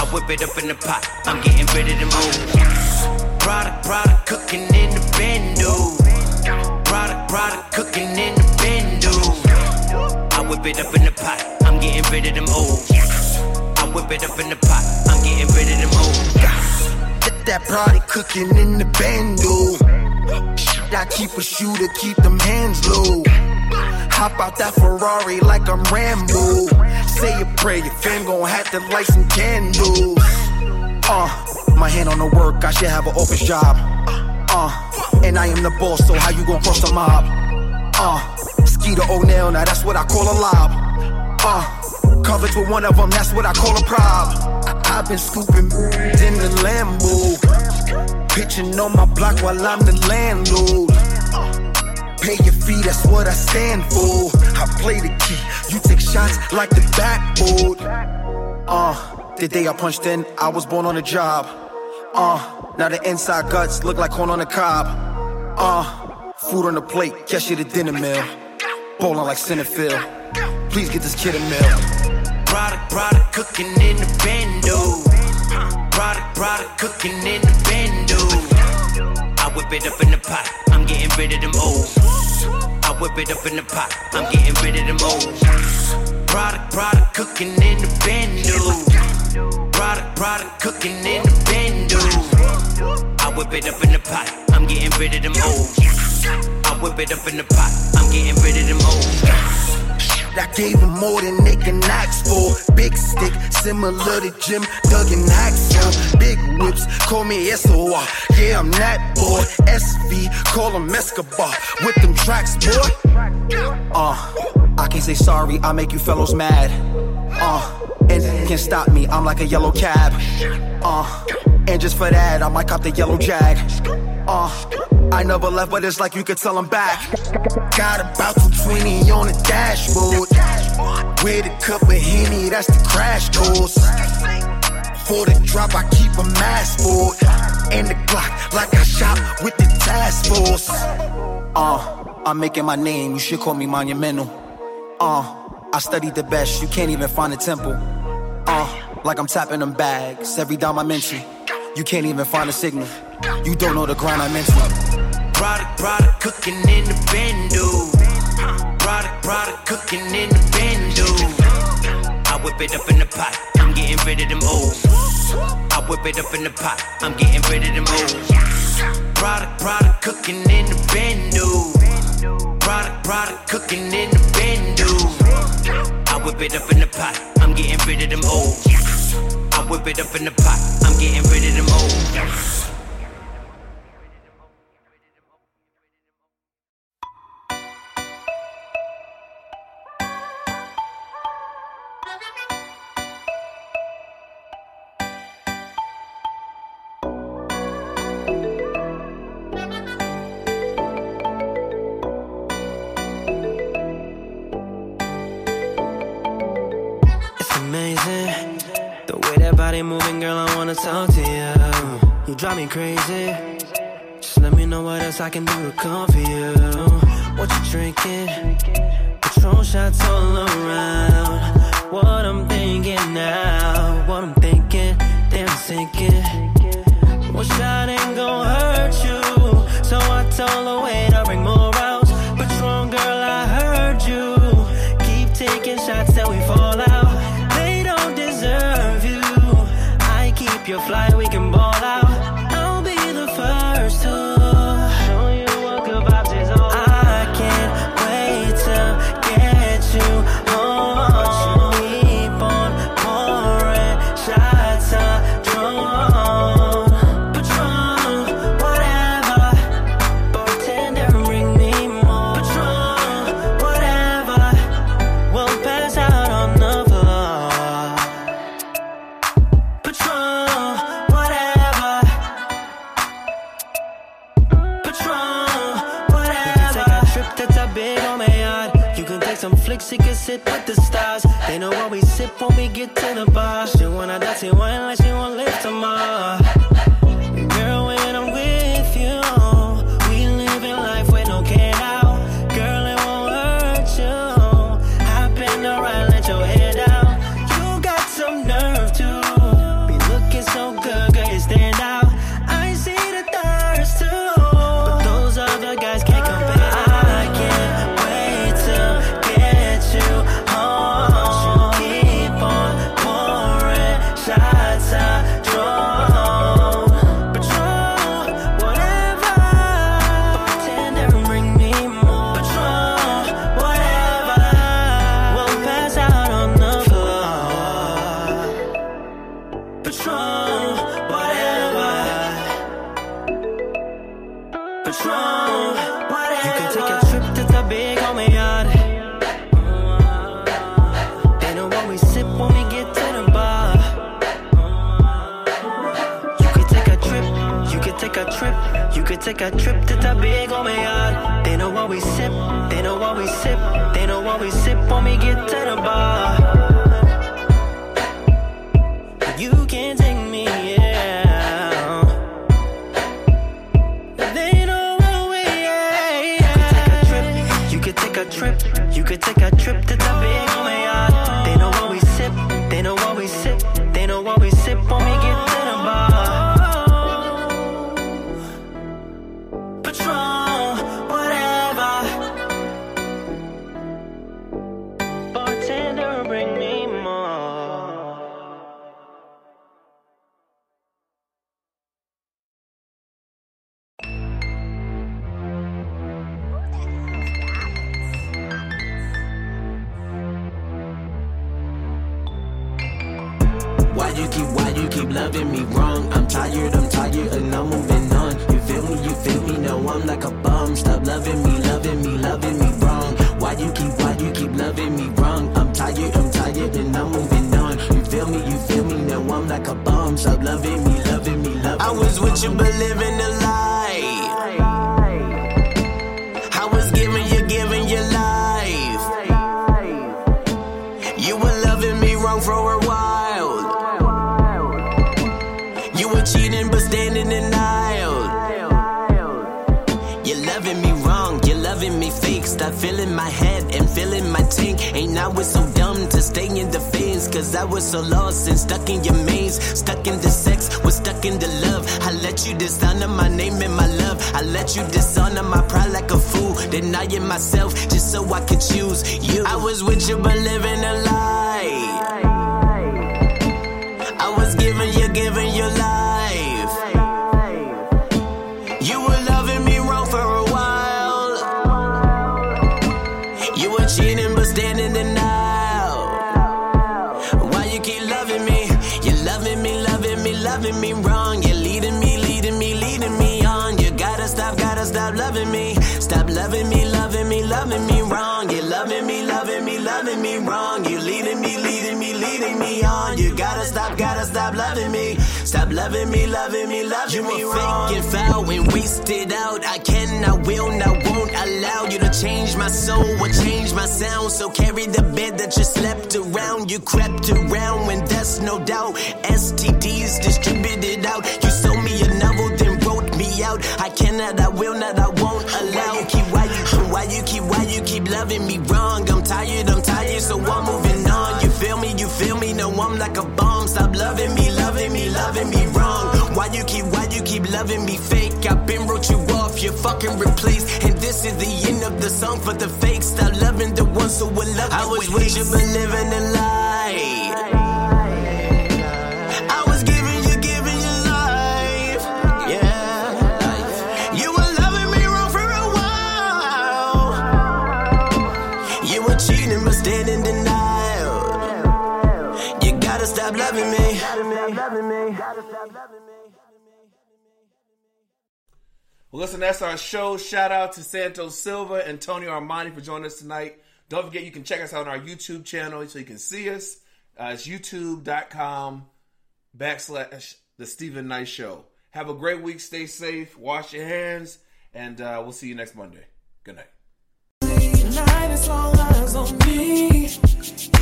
I whip it up in the pot. I'm getting rid of them old. Product, product cooking in the bendo. Product, product cooking in the bendo. I whip it up in the pot. I'm getting rid of them old. I whip it up in the pot. I'm getting rid of them old. Get that product cooking in the bando. I keep a shooter, keep them hands low. Hop out that Ferrari like I'm Rambo. Say a prayer, your fam gon' have to light some candles. Uh, my hand on the work, I should have an office job. Uh, and I am the boss, so how you gon' cross the mob? Uh, Skeeter O'Neil, now that's what I call a lob. Uh, covered with one of them, that's what I call a prob. I- I've been scooping in the Lambo. Pitching on my block while I'm the landlord. Pay your fee, that's what I stand for. I play the key, you take shots like the backboard. Uh, the day I punched in, I was born on the job. Uh, now the inside guts look like corn on the cob. Uh, food on the plate, catch you the dinner meal. Bowling like Centerfield. Please get this kid a meal. Product, product cooking in the bendo. Product, product cooking in the bendo. I whip it up in the pot. I'm getting rid of them old. I whip it up in the pot. I'm getting rid of them old. Product, product cooking in the bendo. Product, product, cooking in the bendo. I whip it up in the pot. I'm getting rid of them old. I whip it up in the pot. I'm getting rid of them old. I gave him more than they can ask for. Big stick, similar to Jim Duggan Axel. Big whips, call me SOR. Yeah, I'm that boy. SV, call him Escobar. With them tracks, boy. Uh, I can't say sorry, I make you fellows mad. Uh, and can't stop me, I'm like a yellow cab. Uh, and just for that, I might cop the yellow jag. Uh, I never left, but it's like you could tell I'm back. Got about 220 on the dashboard. With a cup of Henny, that's the crash course. For the drop, I keep a mask for it. And the Glock, like I shot with the task force. Uh, I'm making my name, you should call me monumental. Uh, I studied the best, you can't even find a temple. Uh, like I'm tapping them bags every time I mention. You can't even find a signal. You don't know the grind I mentioned. Product, product, cooking in the bendo. Product, product, cooking in the bendo. I whip it up in the pot. I'm getting rid of them old. I whip it up in the pot. I'm getting rid of them old. Product, product, cooking in the bendo. Product, product, cooking in the bendo. I whip it up in the pot. I'm getting rid of them old. I whip it up in the pot. I'm getting rid of them old. Body moving, girl. I wanna talk to you. You drive me crazy. Just let me know what else I can do to comfort you. What you drinking? Patron shots all around. What I'm thinking now, what I'm thinking, damn sinking. One shot ain't gon' hurt you, so I told her wait, when we get take a trip to on my yard. They know what we sip, they know what we sip, they know what we sip when we get to the bar. Loving me. Stop loving me, loving me, loving me wrong. You fake and foul and wasted out. I can, I will, I won't allow you to change my soul or change my sound. So carry the bed that you slept around. You crept around when there's no doubt. STDs distributed out. You sold me a novel, then wrote me out. I cannot, I will not, I won't allow. Why you keep, why you keep, why you keep, why you keep loving me wrong? I'm tired, I'm tired, so I'm moving feel me? No, I'm like a bomb. Stop loving me, loving me, loving me wrong. Why you keep, why you keep loving me fake? I've been wrote you off, you're fucking replaced. And this is the end of the song for the fake. Stop loving the ones who will love you. I was with you, but living a lie. Well, listen, that's our show. Shout out to Santos Silva and Tonio Armani for joining us tonight. Don't forget, you can check us out on our YouTube channel so you can see us. Uh, it's youtube.com backslash The Steven Knight Show. Have a great week. Stay safe. Wash your hands. And uh, we'll see you next Monday. Good night. Tonight me,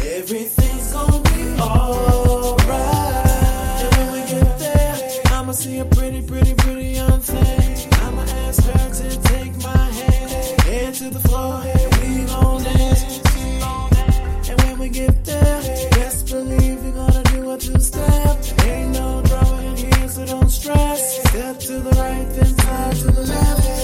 everything's gonna be alright. When we get there, I'ma see a pretty, pretty, pretty young thing. Her to take my hand, head to the floor, and we gon' dance. And when we get there, best believe we're gonna do a two-step. Ain't no drama in here, so don't stress. Step to the right, then side to the left.